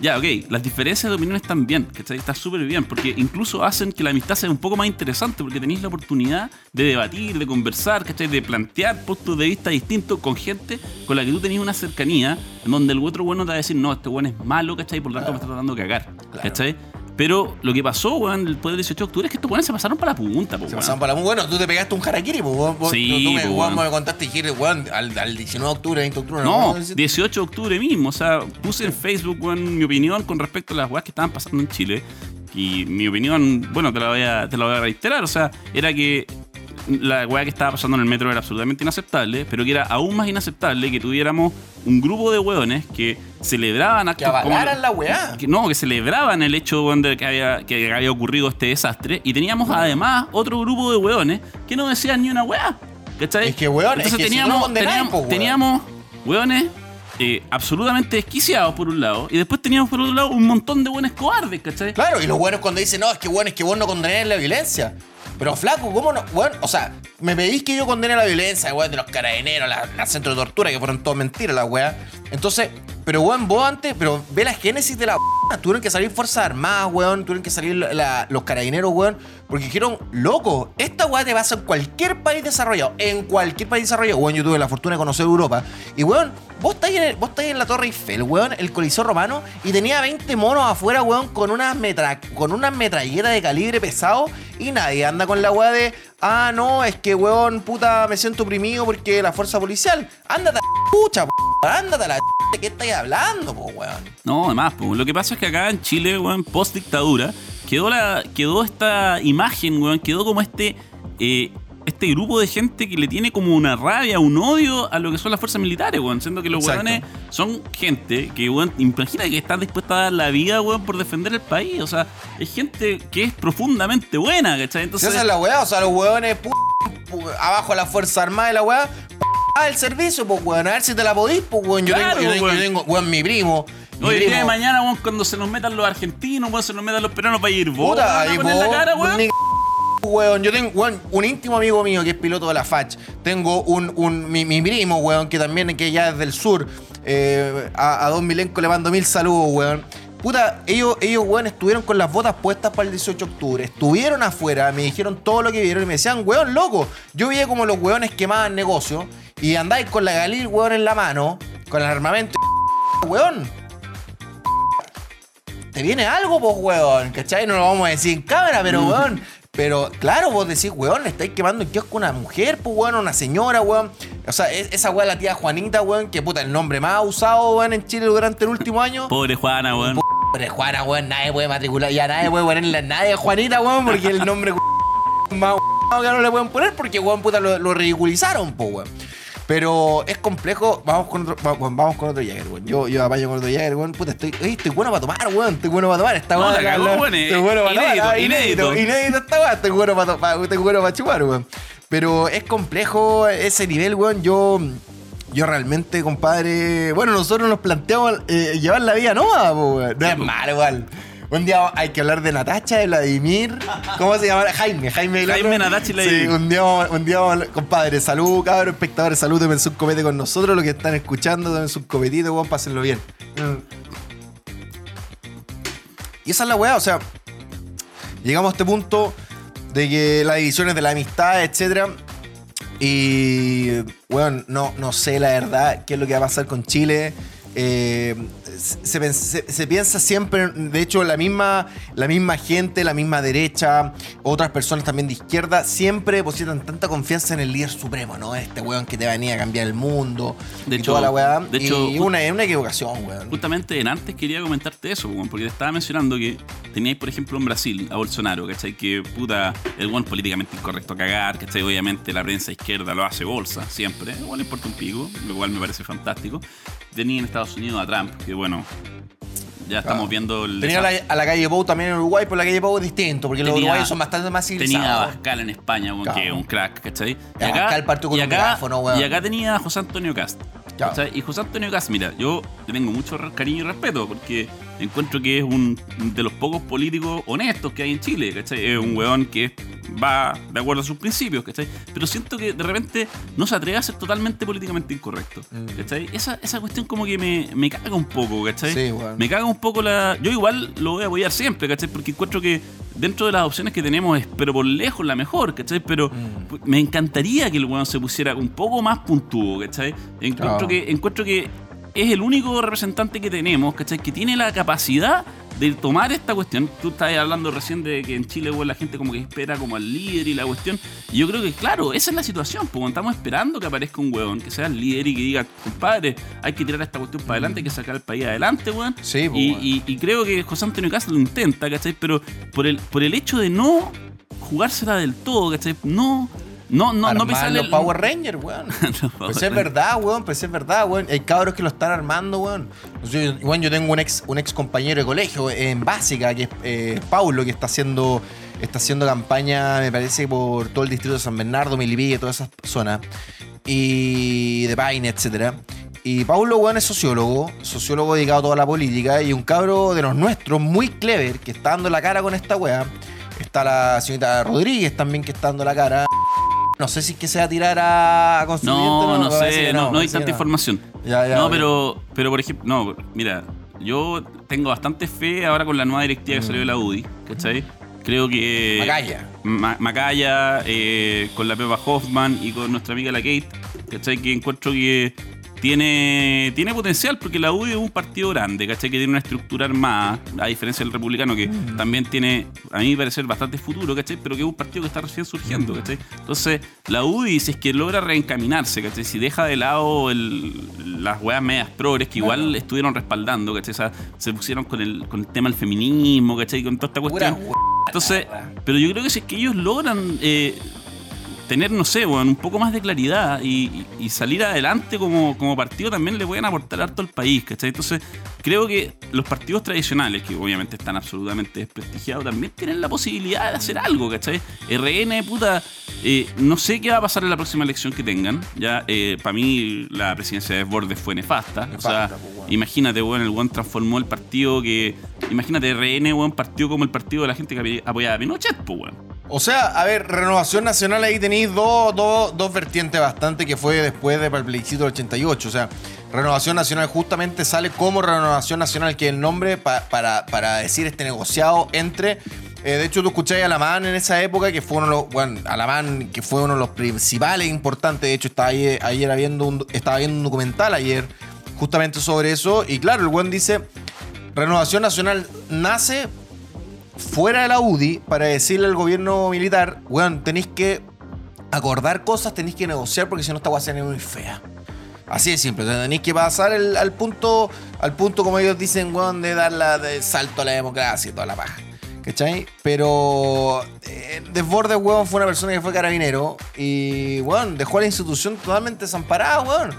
ya, ok, las diferencias de opiniones están bien, ¿cachai? Está súper bien, porque incluso hacen que la amistad sea un poco más interesante, porque tenéis la oportunidad de debatir, de conversar, ¿cachai? De plantear puntos de vista distintos con gente con la que tú tenías una cercanía, en donde el otro bueno te va a decir, no, este bueno es malo, ¿cachai? Por lo tanto me está tratando de cagar, ¿cachai? Pero lo que pasó, weón, después del 18 de octubre es que estos weones se pasaron para la punta, po, Se weón. pasaban para la bueno, tú te pegaste un harakiri, pues, vos- Sí, tú me, weón. contaste y dijiste, weón, al, al 19 de octubre, 20 de octubre, No, weón, 18 de octubre mismo. O sea, puse en Facebook weón, mi opinión con respecto a las weas que estaban pasando en Chile. Y mi opinión, bueno, te la voy a, te la voy a reiterar. O sea, era que la weá que estaba pasando en el metro era absolutamente inaceptable, pero que era aún más inaceptable que tuviéramos un grupo de weones que celebraban Que actos como- avalaran la weá. que- no, que celebraban el hecho de que había, que había ocurrido este desastre. Y teníamos además otro grupo de weones que no decían ni una weá. ¿Cachai? Es que, weón, es Entonces que si teníamos, no condenáis, teníamos, po, weón. teníamos weones eh, absolutamente desquiciados por un lado. Y después teníamos por otro lado un montón de buenos cobardes, ¿cachai? Claro, y los buenos cuando dicen, no, es que bueno, es que vos no condenás la violencia. Pero flaco, ¿cómo no? Bueno, o sea, me pedís que yo condene la violencia, weón, de los carabineros, la, la centro de tortura, que fueron todas mentiras, la weá. Entonces, pero weón, vos antes, pero ve la génesis de la. Tuvieron que salir Fuerzas Armadas, weón, tuvieron que salir los carabineros, weón, porque dijeron, loco, esta weá te pasa en cualquier país desarrollado, en cualquier país desarrollado. Weón, yo tuve la fortuna de conocer Europa. Y weón, vos estáis en, el- vos estáis en la Torre Eiffel, weón, el Coliseo Romano, y tenía 20 monos afuera, weón, con unas metra, con unas metralletas de calibre pesado, y nadie anda con la weá de, ah, no, es que weón, puta, me siento oprimido porque la fuerza policial. Ándate la pucha, ándate a la ¿de qué estáis hablando, po, weón? No, además, pues, lo que pasa es que acá en Chile, weón, post dictadura, quedó la, quedó esta imagen, weón, quedó como este, eh, este grupo de gente que le tiene como una rabia, un odio a lo que son las fuerzas militares, weón, siendo que los Exacto. weones son gente que, weón, imagina que está dispuesta a dar la vida, weón, por defender el país, o sea, es gente que es profundamente buena, ¿cachai? Entonces, esa es la weá, o sea, los weones, pu- abajo de la Fuerza Armada de la weá, ah, el servicio, pues weón, a ver si te la podís, pues weón. Yo, Claro, tengo, yo, tengo, yo tengo, weón, mi primo. mi Hoy el día de mañana, weón, cuando se nos metan los argentinos, weón, se nos metan los peruanos para ir vos, Puta, ahí poner la vos, cara, weón. ni- weón. Yo tengo, weón, un íntimo amigo mío que es piloto de la FACH. Tengo un, un mi, mi primo, weón, que también que ya es del sur. Eh, a, a Don Milenco le mando mil saludos, weón. Puta, ellos, ellos, weón, estuvieron con las botas puestas para el 18 de octubre. Estuvieron afuera, me dijeron todo lo que vieron y me decían, weón, loco. Yo veía como los weones quemaban negocio y andáis con la Galil, weón, en la mano, con el armamento, weón te viene algo, pues, weón. ¿Cachai? No lo vamos a decir en cámara, pero, weón. Pero, claro, vos decís, weón, le estáis quemando en kiosco a una mujer, pues, weón, una señora, weón. O sea, es- esa weón, la tía Juanita, weón, que puta, el nombre más usado, weón, en Chile durante el último año. Pobre Juana, weón. Pobre Juana, weón, nadie puede matricular, ya nadie puede ponerle a nadie Juanita, weón, porque el nombre más que no le pueden poner porque, weón, puta, lo, lo ridiculizaron, pues, weón. Pero es complejo. Vamos con otro, va- vamos con otro Jäger, weón. Yo, yo apaño con otro Jäger, weón. Puta, estoy, ey, estoy bueno para tomar, weón. Estoy bueno para tomar. Esta No, la cagó, weón, eh. Estoy bueno para tomar. Inédito, ah, inédito. Inédito esta weón. Estoy bueno para tomar. Estoy bueno para chupar, weón. Pero es complejo ese nivel, weón. Yo. Yo realmente, compadre. Bueno, nosotros nos planteamos eh, llevar la vida po, weón. No es malo, igual. Un día hay que hablar de Natacha, de Vladimir. ¿Cómo se llama? Jaime, Jaime. Jaime. Natacha y Vladimir. Sí, un día, un día, compadre, salud, cabrón, espectadores, salud, tomen su copete con nosotros, los que están escuchando, tomen su copetito, weón, pásenlo bien. Y esa es la weá, o sea, llegamos a este punto de que las divisiones de la amistad, etcétera. Y, bueno, no, no sé la verdad qué es lo que va a pasar con Chile. Eh, se, se- se piensa siempre, de hecho, la misma, la misma gente, la misma derecha, otras personas también de izquierda, siempre depositan tanta confianza en el líder supremo, ¿no? Este weón que te venía a cambiar el mundo. De y hecho- toda la weá. de hecho, y una, una equivocación, weón. Justamente en antes quería comentarte eso, weón, porque te estaba mencionando que teníais, por ejemplo, en Brasil a Bolsonaro, ¿cachai? Que puta, el buen políticamente incorrecto a cagar, ¿cachai? Obviamente la prensa izquierda lo hace bolsa, siempre. Igual le importa un pico, lo cual me parece fantástico. Tenía en Estados Unidos a Trump, que bueno, ya estamos viendo el. Tenía a la, a la calle Pou también en Uruguay, pero la calle Pou es distinto, porque los Tenía- uruguayos son bastante más Tenía a civilizados. Bascal en España, Claro. que es un crack, ¿cachai? Y Abascal partió con y un acá, micrófono, weón. y acá tenía a José Antonio Cast. Y José Antonio Cast, mira, yo le tengo mucho cariño y respeto porque encuentro que es un de los pocos políticos honestos que hay en Chile, ¿cachai? Es un weón que va de acuerdo a sus principios, ¿cachai? Pero siento que de repente no se atreve a ser totalmente políticamente incorrecto, ¿cachai? Esa, esa cuestión como que me, me caga un poco, ¿cachai? Sí, weón. Me caga un poco la... Yo igual lo voy a apoyar siempre, ¿cachai? Porque encuentro que dentro de las opciones que tenemos es, pero por lejos la mejor, ¿cachai? Pero Mm. me encantaría que el weón se pusiera un poco más puntúo, ¿cachai? Encuentro, Claro. que, encuentro que es el único representante que tenemos, ¿cachai? Que tiene la capacidad de tomar esta cuestión. Tú estabas hablando recién de que en Chile, weón, la gente como que espera como al líder y la cuestión. Y yo creo que, claro, esa es la situación, pues estamos esperando que aparezca un weón, que sea el líder y que diga, compadre, hay que tirar esta cuestión para adelante, hay que sacar el país adelante, weón. Sí, pues, y, y- y creo que José Antonio Castro lo intenta, ¿cachai? Pero por el, por el hecho de no jugársela del todo, ¿cachai? No, no, no, no pisarle los el- Power Rangers, weón. Pues es verdad, weón, pues es verdad, weón. Hay cabros que lo están armando, weón. Yo, weón, yo tengo un ex, un ex compañero de colegio en básica, que es eh, Paulo, que está haciendo, está haciendo campaña, me parece, por todo el distrito de San Bernardo, Milipilla, todas esas zonas. Y de Paine, etcétera. Y Paulo, weón, es sociólogo, sociólogo dedicado a toda la política, y un cabro de los nuestros, muy clever, que está dando la cara con esta weá. Está la señorita Rodríguez también que está dando la cara. No sé si es que se va a tirar a, constituyente. No, no, parece sé, no, no hay tanta no. información. Ya, ya, no, pero, pero por ejemplo, no, mira, yo tengo bastante fe ahora con la nueva directiva que salió de la UDI, ¿cachai? Creo que. Macaya. Ma- Macaya, eh, con la Pepa Hoffman y con nuestra amiga la Kate, ¿cachai? Que encuentro que tiene, tiene potencial porque la UDI es un partido grande, ¿cachai? Que tiene una estructura armada, a diferencia del republicano, que Mm. también tiene, a mí me parece bastante futuro, ¿cachai? Pero que es un partido que está recién surgiendo, Mm. ¿cachai? Entonces, la UDI, si es que logra reencaminarse, ¿cachai? Si deja de lado el- las weas medias progres que igual estuvieron respaldando, ¿cachai? O sea, se pusieron con el, con el tema del feminismo, ¿cachai? Con toda esta cuestión. Entonces, pero yo creo que si es que ellos logran eh, tener, no sé, weón, un poco más de claridad y, salir adelante como, como partido, también le pueden aportar harto al país, ¿cachai? Entonces, creo que los partidos tradicionales, que obviamente están absolutamente desprestigiados, también tienen la posibilidad de hacer algo, ¿cachai? RN, puta, eh, no sé qué va a pasar en la próxima elección que tengan. Ya, para mí, la presidencia de Bordes fue nefasta. o sea, pues. Imagínate, weón, el weón transformó el partido que. Imagínate, RN, weón, partió como el partido de la gente que apoy- apoyaba a Pinochet, pues, weón. O sea, a ver, Renovación Nacional ahí tenéis dos, dos, dos vertientes bastante que fue después del plebiscito del 88. O sea, Renovación Nacional justamente sale como Renovación Nacional, que es el nombre pa- para, para decir este negociado entre. eh, de hecho, tú escucháis a Alamán en esa época, que fue uno de los. Bueno, que fue uno de los principales importantes. De hecho, estaba ayer viendo un, estaba viendo un documental ayer justamente sobre eso. Y claro, el buen dice. Renovación Nacional nace fuera de la UDI para decirle al gobierno militar, weón, tenéis que acordar cosas, tenéis que negociar porque si no esta va a ser muy fea. Así de simple, tenéis que pasar al punto, al punto como ellos dicen, weón, de dar la de salto a la democracia y toda la paja. ¿Cachai? Pero eh, Desbordes, weón, fue una persona que fue carabinero y, weón, dejó a la institución totalmente desamparada, weón.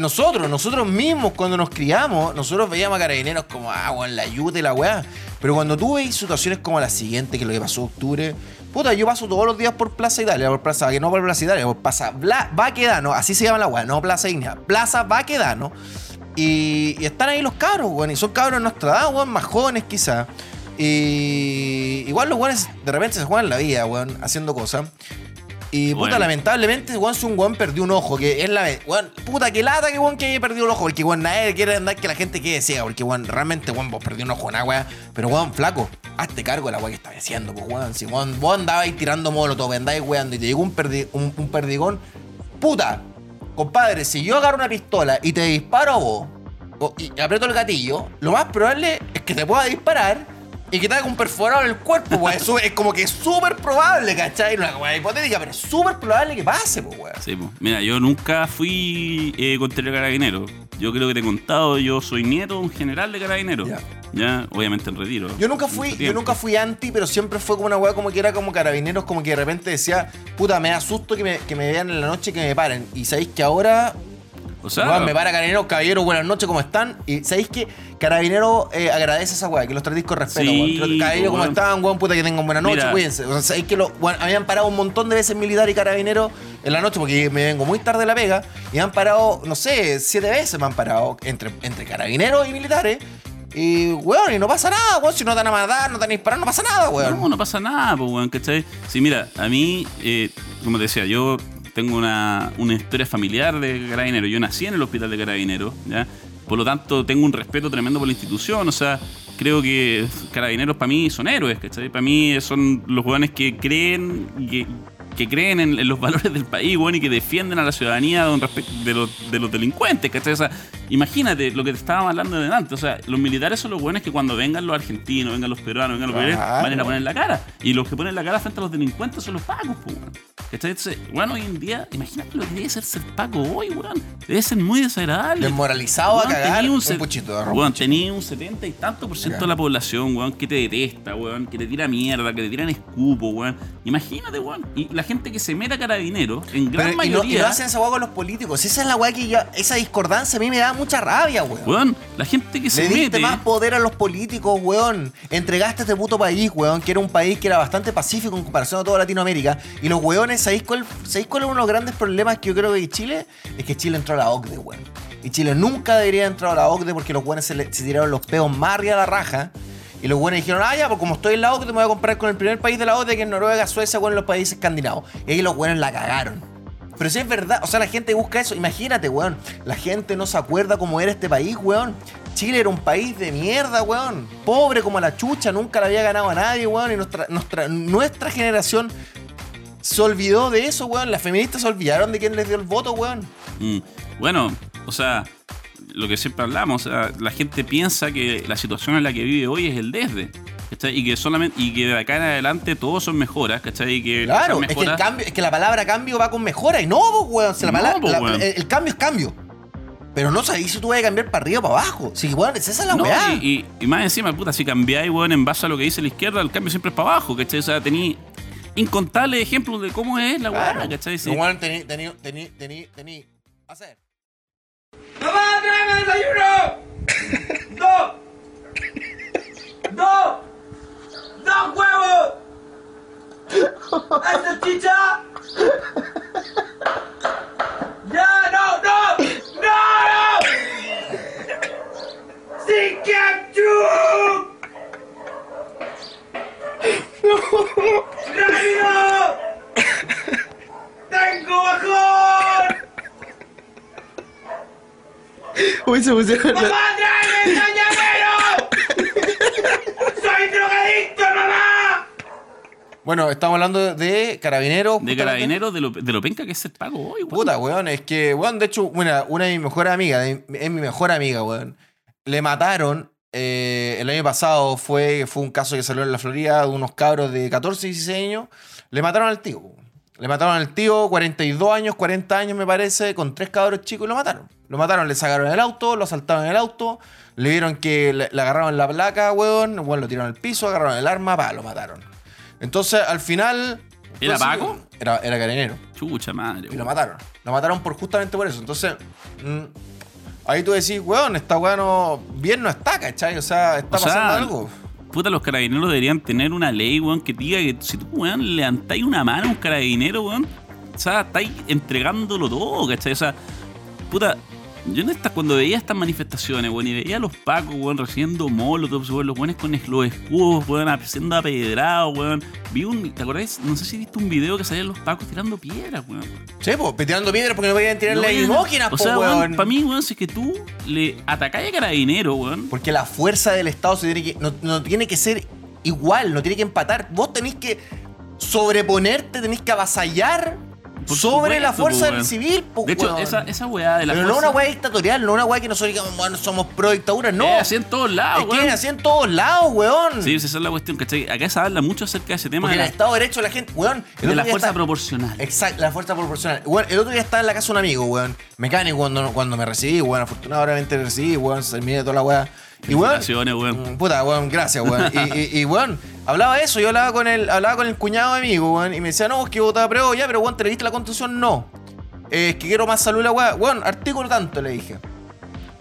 Nosotros, nosotros mismos cuando nos criamos, nosotros veíamos a carabineros como, ah, weón, la ayuda y la weá. Pero cuando tú veis situaciones como la siguiente, que es lo que pasó en octubre, puta, yo paso todos los días por Plaza Italia, por Plaza, que no por Plaza Italia, por Plaza Bla, Baquedano, así se llama la weá, no Plaza Ignea, Plaza Baquedano. Y, y están ahí los cabros, weón, y son cabros de nuestra edad, weón, más jóvenes quizás. Y igual los weones de repente se juegan la vida, weón, haciendo cosas. Y puta, Bueno. lamentablemente, si un weón perdió un ojo, que es la. Puta, que lata que weón que haya perdido un ojo, porque weón, nadie quiere andar que la gente quede ciega, porque weón, realmente weón, vos perdió un ojo, una weá. Pero weón, flaco, hazte cargo de la weá que estás haciendo, pues weón. Si weón, vos andabais tirando molotov, andáis weando y te llegó un, perdi- un, un perdigón, puta, compadre, si yo agarro una pistola y te disparo a vos, y aprieto el gatillo, lo más probable es que te pueda disparar y que te haga un perforado en el cuerpo, pues. Es como que es súper probable, ¿cachai? Una weá hipotética, pero es súper probable que pase, pues, weón. Sí, po. Mira, yo nunca fui eh, contrario carabinero. Yo creo que te he contado, yo soy nieto de un general de carabinero. Ya. Ya, obviamente en retiro. Yo nunca fui, yo nunca fui anti, pero siempre fue como una weá como que era como carabineros, como que de repente decía, puta, me da susto que me, que me vean en la noche y que me paren. Y sabéis que ahora O sea, me para Carabineros, caballeros, buenas noches, ¿cómo están? Y sabéis que Carabinero eh, agradece esa weá, que los tratéis con respeto, Sí, weón. Los- Caballeros, ¿cómo están, weón? Puta, que tengan buena noche, Mira. cuídense. O sea, sabéis que lo, weón, habían parado un montón de veces militar y carabinero en la noche, porque me vengo muy tarde de la pega, y me han parado, no sé, siete veces me han parado entre, entre carabineros y militares. Y, weón, y no pasa nada, weón. Si no te van a matar, no te van a disparar, no pasa nada, weón. No, no pasa nada, pues, weón, ¿cachai? Sí, mira, a mí, eh, como te decía, yo tengo una, una historia familiar de carabinero. Yo nací en el hospital de carabineros, ¿ya? Por lo tanto, tengo un respeto tremendo por la institución. O sea, creo que carabineros para mí son héroes, ¿cachai? Para mí son los jóvenes que creen que, que creen en, en los valores del país, weón, y que defienden a la ciudadanía de los, de los delincuentes, ¿cachai? O sea, imagínate lo que te estábamos hablando de antes. O sea, los militares son los buenos que cuando vengan los argentinos, vengan los peruanos, vengan los Claro. van a ir a poner la cara. Y los que ponen la cara frente a los delincuentes son los pacos, pues, weón. ¿Cachai? Entonces, bueno, hoy en día, imagínate lo que debe ser ser paco hoy, weón. Debe ser muy desagradable. Desmoralizado a Weón, cagar. tenía Un, set- puchito de arroz. Weón, tenía un 70 y tanto por ciento de la población, weón, que te detesta, weón, que te tira mierda, que te tiran escupo, weón. Imagínate, weón. Y la gente que se mete a carabinero, en gran Pero, y, no, y mayoría. no hacen esa weá con los políticos. Esa es la weá que yo, esa discordancia a mí me da mucha rabia, weón. Weón, la gente que se Le diste mete. más poder a los políticos, weón. Entregaste este puto país, weón, que era un país que era bastante pacífico en comparación a toda Latinoamérica. Y los weones, ¿sabéis cuál, ¿sabéis cuál es uno de los grandes problemas que yo creo que hay Chile? Es que Chile entró a la OCDE, weón. Y Chile nunca debería haber entrado a la OCDE porque los weones se, le- se tiraron los peos más arriba de la raja. Y los weones dijeron, ah, ya, pues como estoy en la OCDE, me voy a comparar con el primer país de la OCDE, que es Noruega, Suecia, weón, los países escandinavos. Y ahí los weones la cagaron. Pero si es verdad, o sea, la gente busca eso. Imagínate, weón. La gente no se acuerda cómo era este país, weón. Chile era un país de mierda, weón. Pobre como la chucha, nunca le había ganado a nadie, weón. Y nuestra, nuestra, nuestra generación se olvidó de eso, weón. Las feministas se olvidaron de quién les dio el voto, weón. Mm, Bueno, o sea, lo que siempre hablamos, o sea, la gente piensa que la situación en la que vive hoy es el desde. ¿cachai? Y que solamente, y que de acá en adelante todos son mejoras, ¿cachai? Y que Claro, esas es que, el mejoras- cambio, es que la palabra cambio va con mejora. Y no, pues, weón. Si la No, palabra- pues, la- weón. el, el cambio es cambio. Pero no sabéis si tú vas a cambiar para arriba o para abajo. Sí, weón, esa es la No, weá. y, y- y más encima, puta, si cambiáis, weón, en base a lo que dice la izquierda, el cambio siempre es para abajo, ¿cachai? O sea, tení incontables ejemplos de cómo es la weá, Claro. ¿cachai? Sí. Tení, tení, tení, tení, tení. Hacer. ¡Mamá, tráeme desayuno! ¡Dos! ¡Dos! ¡Dos huevos! ¿Hay salchicha? ¡Ya, no, no! ¡No, no! ¡Sin ketchup! ¡Rápido! ¡Tengo bajón! Uy, se pusieron la- ¡Mamá, tráeme cañamero! ¡Soy drogadicto, mamá! Bueno, estamos hablando de carabineros. De carabineros, de lo, de lo penca que es el pago hoy, weón. Puta, weón, es que, weón, de hecho, una, una de mis mejores amigas, de- es mi mejor amiga, weón. Le mataron, eh, el año pasado fue, fue un caso que salió en la Florida de unos cabros de 14, 16 años. Le mataron al tío, weón. Le mataron al tío, 42 años, 40 años me parece, con tres cabros chicos y lo mataron. Lo mataron, le sacaron el auto, lo asaltaron en el auto, le vieron que le, le agarraron la placa, weón, weón, lo tiraron al piso, agarraron el arma, pa, lo mataron. Entonces, al final... ¿Era fue así, Paco? Era, era carabinero. Chucha madre, Y lo weón. mataron. Lo mataron por justamente por eso. Entonces, mm, ahí tú decís, weón, esta weá no. Bien no está, ¿cachai? O sea, está O sea, pasando algo. Puta, los carabineros deberían tener una ley, weón, que diga que si tú, weón, levantáis una mano a un carabinero, weón, o sea, estáis entregándolo todo, ¿cachai? O sea, puta, Yo en esta, cuando veía estas manifestaciones, weón, y veía a los pacos, weón, recibiendo molotovs, weón, los weones con los escudos, weón, siendo apedrados, weón. Vi un, ¿te acordás? No sé si viste un video que salían los pacos tirando piedras, weón. Sí, pues, tirando piedras porque no podían tirarle No, lacrimógenas, O po, sea, weón. para mí, weón, si es que tú le atacáis a carabinero, weón. Porque la fuerza del Estado se tiene que, no, no tiene que ser igual, no tiene que empatar. Vos tenés que sobreponerte, tenés que avasallar Por sobre la fuerza del civil. De hecho, weón. esa, esa weá de la Pero no fuerza- una weá dictatorial, no una weá que nosotros digamos, bueno, somos pro dictadura, no. Es así en todos lados, es que weón. es así en todos lados, weón. Sí, esa es la cuestión, ¿cachai? Acá se habla mucho acerca de ese tema Porque de el la, Estado de Derecho, la gente, weón. el de otro la día fuerza está- proporcional. Exacto, la fuerza proporcional. Weón, el otro día estaba en la casa de un amigo, weón. Mecánico cuando, cuando me recibí, weón. Afortunadamente recibí, weón. Se terminé toda la weá. Y weón. Weón. mm, Puta, weón, gracias, weón. Y, y, y, weón, hablaba eso. Yo hablaba con el, hablaba con el cuñado de amigo, weón. Y me decía, no, es que votaba prueba ya, pero weón, ¿te leíste la constitución? No. Eh, es que quiero más salud la weá. Weón, artículo tanto, le dije.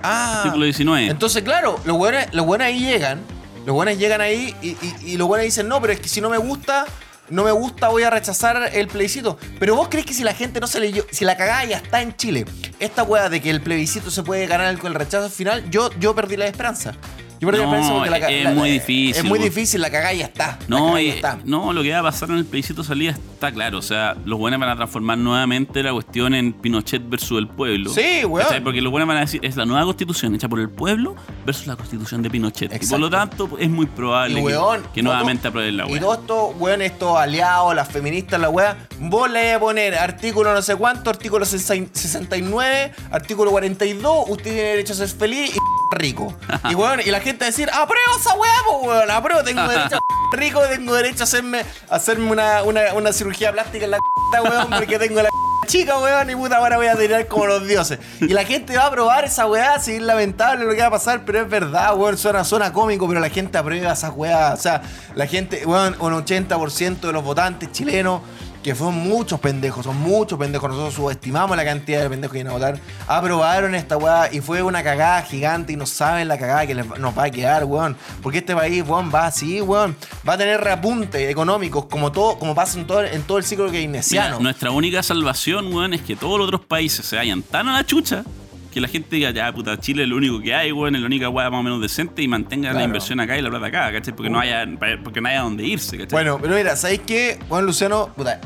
Ah. Artículo 19. Entonces, claro, los buenos, los buenos ahí llegan. Los buenos llegan ahí y, y- y los buenos dicen, no, pero es que si no me gusta, no me gusta, voy a rechazar el plebiscito. Pero vos crees que si la gente no se leyó, si la cagada ya está en Chile, esta weá de que el plebiscito se puede ganar con el rechazo final, yo, yo perdí la esperanza. Yo perdí No, la esperanza porque la es la- muy la- difícil, Es muy difícil, la cagada ya está. No, y- ya está. no, lo que va a pasar en el plebiscito salida está claro. O sea, los buenos van a transformar nuevamente la cuestión en Pinochet versus el pueblo. Sí, weón. Porque los buenos van a decir, es la nueva constitución hecha por el pueblo versus la constitución de Pinochet. Y por Exacto. lo tanto, es muy probable Y que- weón, que, nuevamente aprueben la Y weá. todos estos, weón, estos aliados, las feministas, la weá, vos le vas a poner artículo no sé cuánto, artículo 69, artículo 42, usted tiene derecho a ser feliz y rico. Y weón, y la gente a decir, apruebo esa weá, po, weón, apruebo, tengo derecho a rico, tengo derecho a hacerme, a hacerme una, una, una cirugía plástica en la weón, porque tengo la chica, weón, y puta, ahora voy a tirar como los dioses. Y la gente va a aprobar esa weá, sí, es lamentable lo que va a pasar, pero es verdad, weón, suena, suena cómico, pero la gente aprueba esa weá. O sea, la gente, weón, un 80% de los votantes chilenos, que son muchos pendejos, son muchos pendejos, nosotros subestimamos la cantidad de pendejos que vienen a votar, aprobaron esta weá y fue una cagada gigante y no saben la cagada que les nos va a quedar, weón. Porque este país, weón, va así, weón. Va a tener reapuntes económicos, como todo, como pasa en todo, en todo el ciclo keynesiano. nuestra única salvación, weón, es que todos los otros países se vayan tan a la chucha que la gente diga, ya, puta, Chile es lo único que hay, weón, es la única weá más o menos decente y mantenga la inversión acá y la plata acá, ¿cachai? Porque no haya, porque no haya donde irse, ¿cachai? Bueno, pero mira, ¿sabéis qué? Juan Luciano, puta,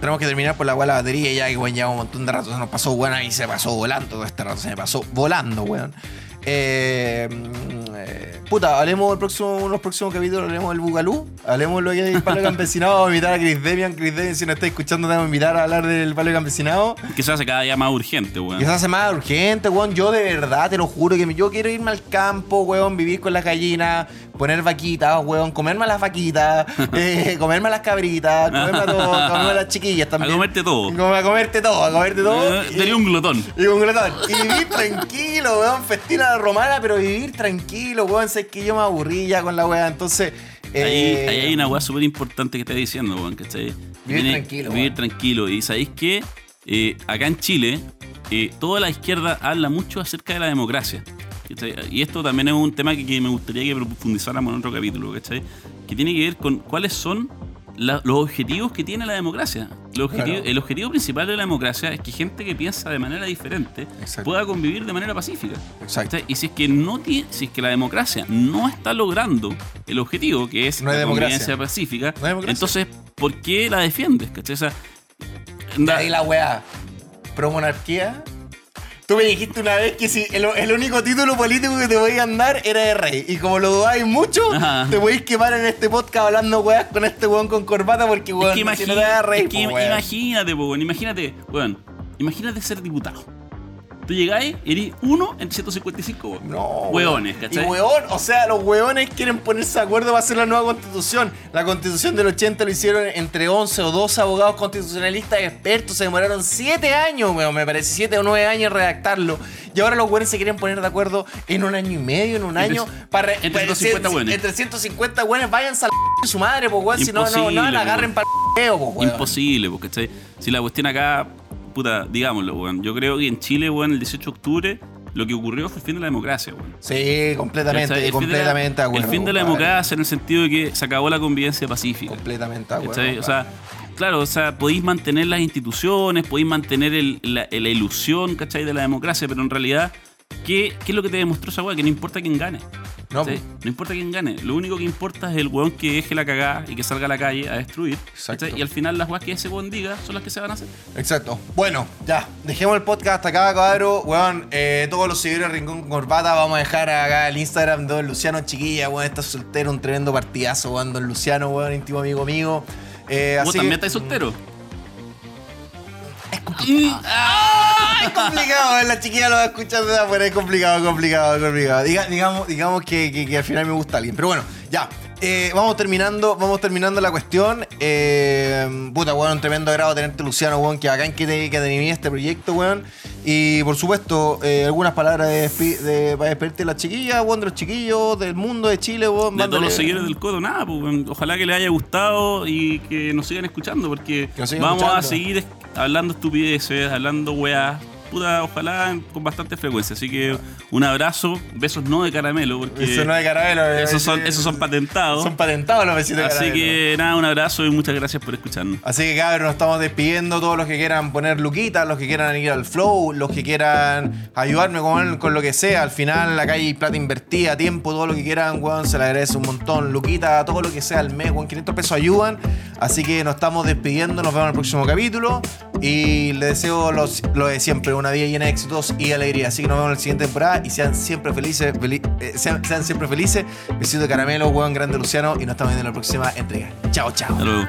tenemos que terminar por la weá la batería ya que weón lleva un montón de rato. Se nos pasó, weón, y se pasó volando todo este rato. Se me pasó volando, weón. Eh, eh, puta, hablemos el próximo, unos próximos capítulos, hablemos del Bugalú, hablemos lo que hay del palo campesinado, vamos a invitar a Chris Demian, Chris Demian, si no está escuchando, te vamos a invitar a hablar del palo campesinado. Que se hace cada día más urgente, weón. Que se hace más urgente, weón. Yo de verdad te lo juro que yo quiero irme al campo, weón, vivir con las gallinas, poner vaquitas, weón, comerme a las vaquitas, eh, comerme a las cabritas, comerme a todo, comerme a las chiquillas también. A comerte todo. Como a comerte todo, a comerte todo. Eh, Sería un glotón. Y un glotón. Y vivir tranquilo, weón. Festina romana, pero vivir tranquilo, weón. Sé que yo me aburrí ya con la weá. Entonces. Ahí, eh, ahí hay una weá súper importante que está diciendo, weón, ¿cachai? Vivir tranquilo, Vivir weón. tranquilo. Y sabéis que eh, acá en Chile, eh, toda la izquierda habla mucho acerca de la democracia. ¿cachai? Y esto también es un tema que, que me gustaría que profundizáramos en otro capítulo, ¿cachai? Que tiene que ver con cuáles son la- los objetivos que tiene la democracia. El objetivo, Claro. el objetivo principal de la democracia es que gente que piensa de manera diferente Exacto. pueda convivir de manera pacífica. Exacto. Y si es que no tiene, si es que la democracia no está logrando el objetivo, que es No la democracia. convivencia pacífica, No hay democracia. entonces, ¿por qué la defiendes? ¿cachai? O sea, da- ahí la weá. Pro monarquía. Tú me dijiste una vez que si el, el único título político que te podían dar era de rey. Y como lo dudáis mucho, Ajá. te podéis quemar en este podcast hablando weas con este weón con corbata porque weón, es que, si no te da rey, es que po, weón. imagínate, po, weón, imagínate, weón, imagínate ser diputado. Tú llegáis, eres uno entre 155 weón. No, Hueones. ¿cachai? Y weón, o sea, los hueones quieren ponerse de acuerdo para hacer la nueva constitución. La constitución del 80 lo hicieron entre 11 o 12 abogados constitucionalistas expertos. Se demoraron 7 años, weón, me parece, 7 o 9 años en redactarlo. Y ahora los hueones se quieren poner de acuerdo en un año y medio, en un Entre- año. Para, entre para- 150 si- hueones. Entre 150 hueones, váyanse a su madre, pues, weón. Si no, no, no la agarren para el pues, weón. Imposible, porque ¿cachai? si la cuestión acá, puta, digámoslo, weón. Yo creo que en Chile, weón, el 18 de octubre, lo que ocurrió fue el fin de la democracia, weón. Sí, completamente, ¿Cachai? El fin de la- completamente. El fin de la democracia en el sentido de que se acabó la convivencia pacífica. Completamente. O sea, claro, o sea, podéis mantener las instituciones, podéis mantener el- la, la ilusión, ¿cachai? De la democracia, pero en realidad, ¿qué, qué es lo que te demostró esa weá? Que no importa quién gane. No, importa quién gane. Lo único que importa es el weón que deje la cagada y que salga a la calle a destruir. Exacto. Y al final las weas que ese weón diga son las que se van a hacer. Exacto. Bueno, ya, dejemos el podcast hasta acá, cabrón. Weón, eh, todos los seguidores de Rincón con Corbata, vamos a dejar acá el Instagram de Don Luciano Chiquilla, weón, está soltero, un tremendo partidazo, weón, Don Luciano, weón, íntimo amigo mío. Eh, ¿Vos así también que- estás soltero? Ah, es complicado, la chiquilla lo va a escuchar de afuera, es complicado, complicado, complicado. Diga- digamos digamos que, que- que al final me gusta alguien. Pero bueno, ya. eh, vamos terminando, vamos terminando la cuestión. Eh, puta, weón, un tremendo agrado tenerte, Luciano, weón, que bacán que te, que te animé a este proyecto, weón. Y por supuesto, eh, algunas palabras de, para despedirte de la chiquilla, weón, de los chiquillos, del mundo de Chile, weón. De todos los seguidores del Codo, nada, pues, ojalá que les haya gustado y que nos sigan escuchando, porque vamos a escuchando. seguir es- hablando estupideces, hablando weas. Puta, ojalá con bastante frecuencia. Así que un abrazo, besos no de caramelo, porque Eso no de caramelo, eh, esos, son, eh, esos son patentados. Son patentados los besitos de Así caramelo. que nada, un abrazo y muchas gracias por escucharnos. Así que cabrón, nos estamos despidiendo. Todos los que quieran poner luquitas, los que quieran ir al flow, los que quieran ayudarme con, con lo que sea. Al final, acá hay plata invertida, tiempo, todo lo que quieran, weón. Se le agradece un montón. Luquita, todo lo que sea al mes, weón. 500 pesos ayudan. Así que nos estamos despidiendo. Nos vemos en el próximo capítulo. Y les deseo los- lo de siempre: una vida llena de éxitos y alegría. Así que nos vemos en la siguiente temporada. Y sean siempre felices. feli- eh, sean, siempre felices. Besito de caramelo, weón. Grande Luciano. Y nos estamos viendo en la próxima entrega. Chao, chao. Luego.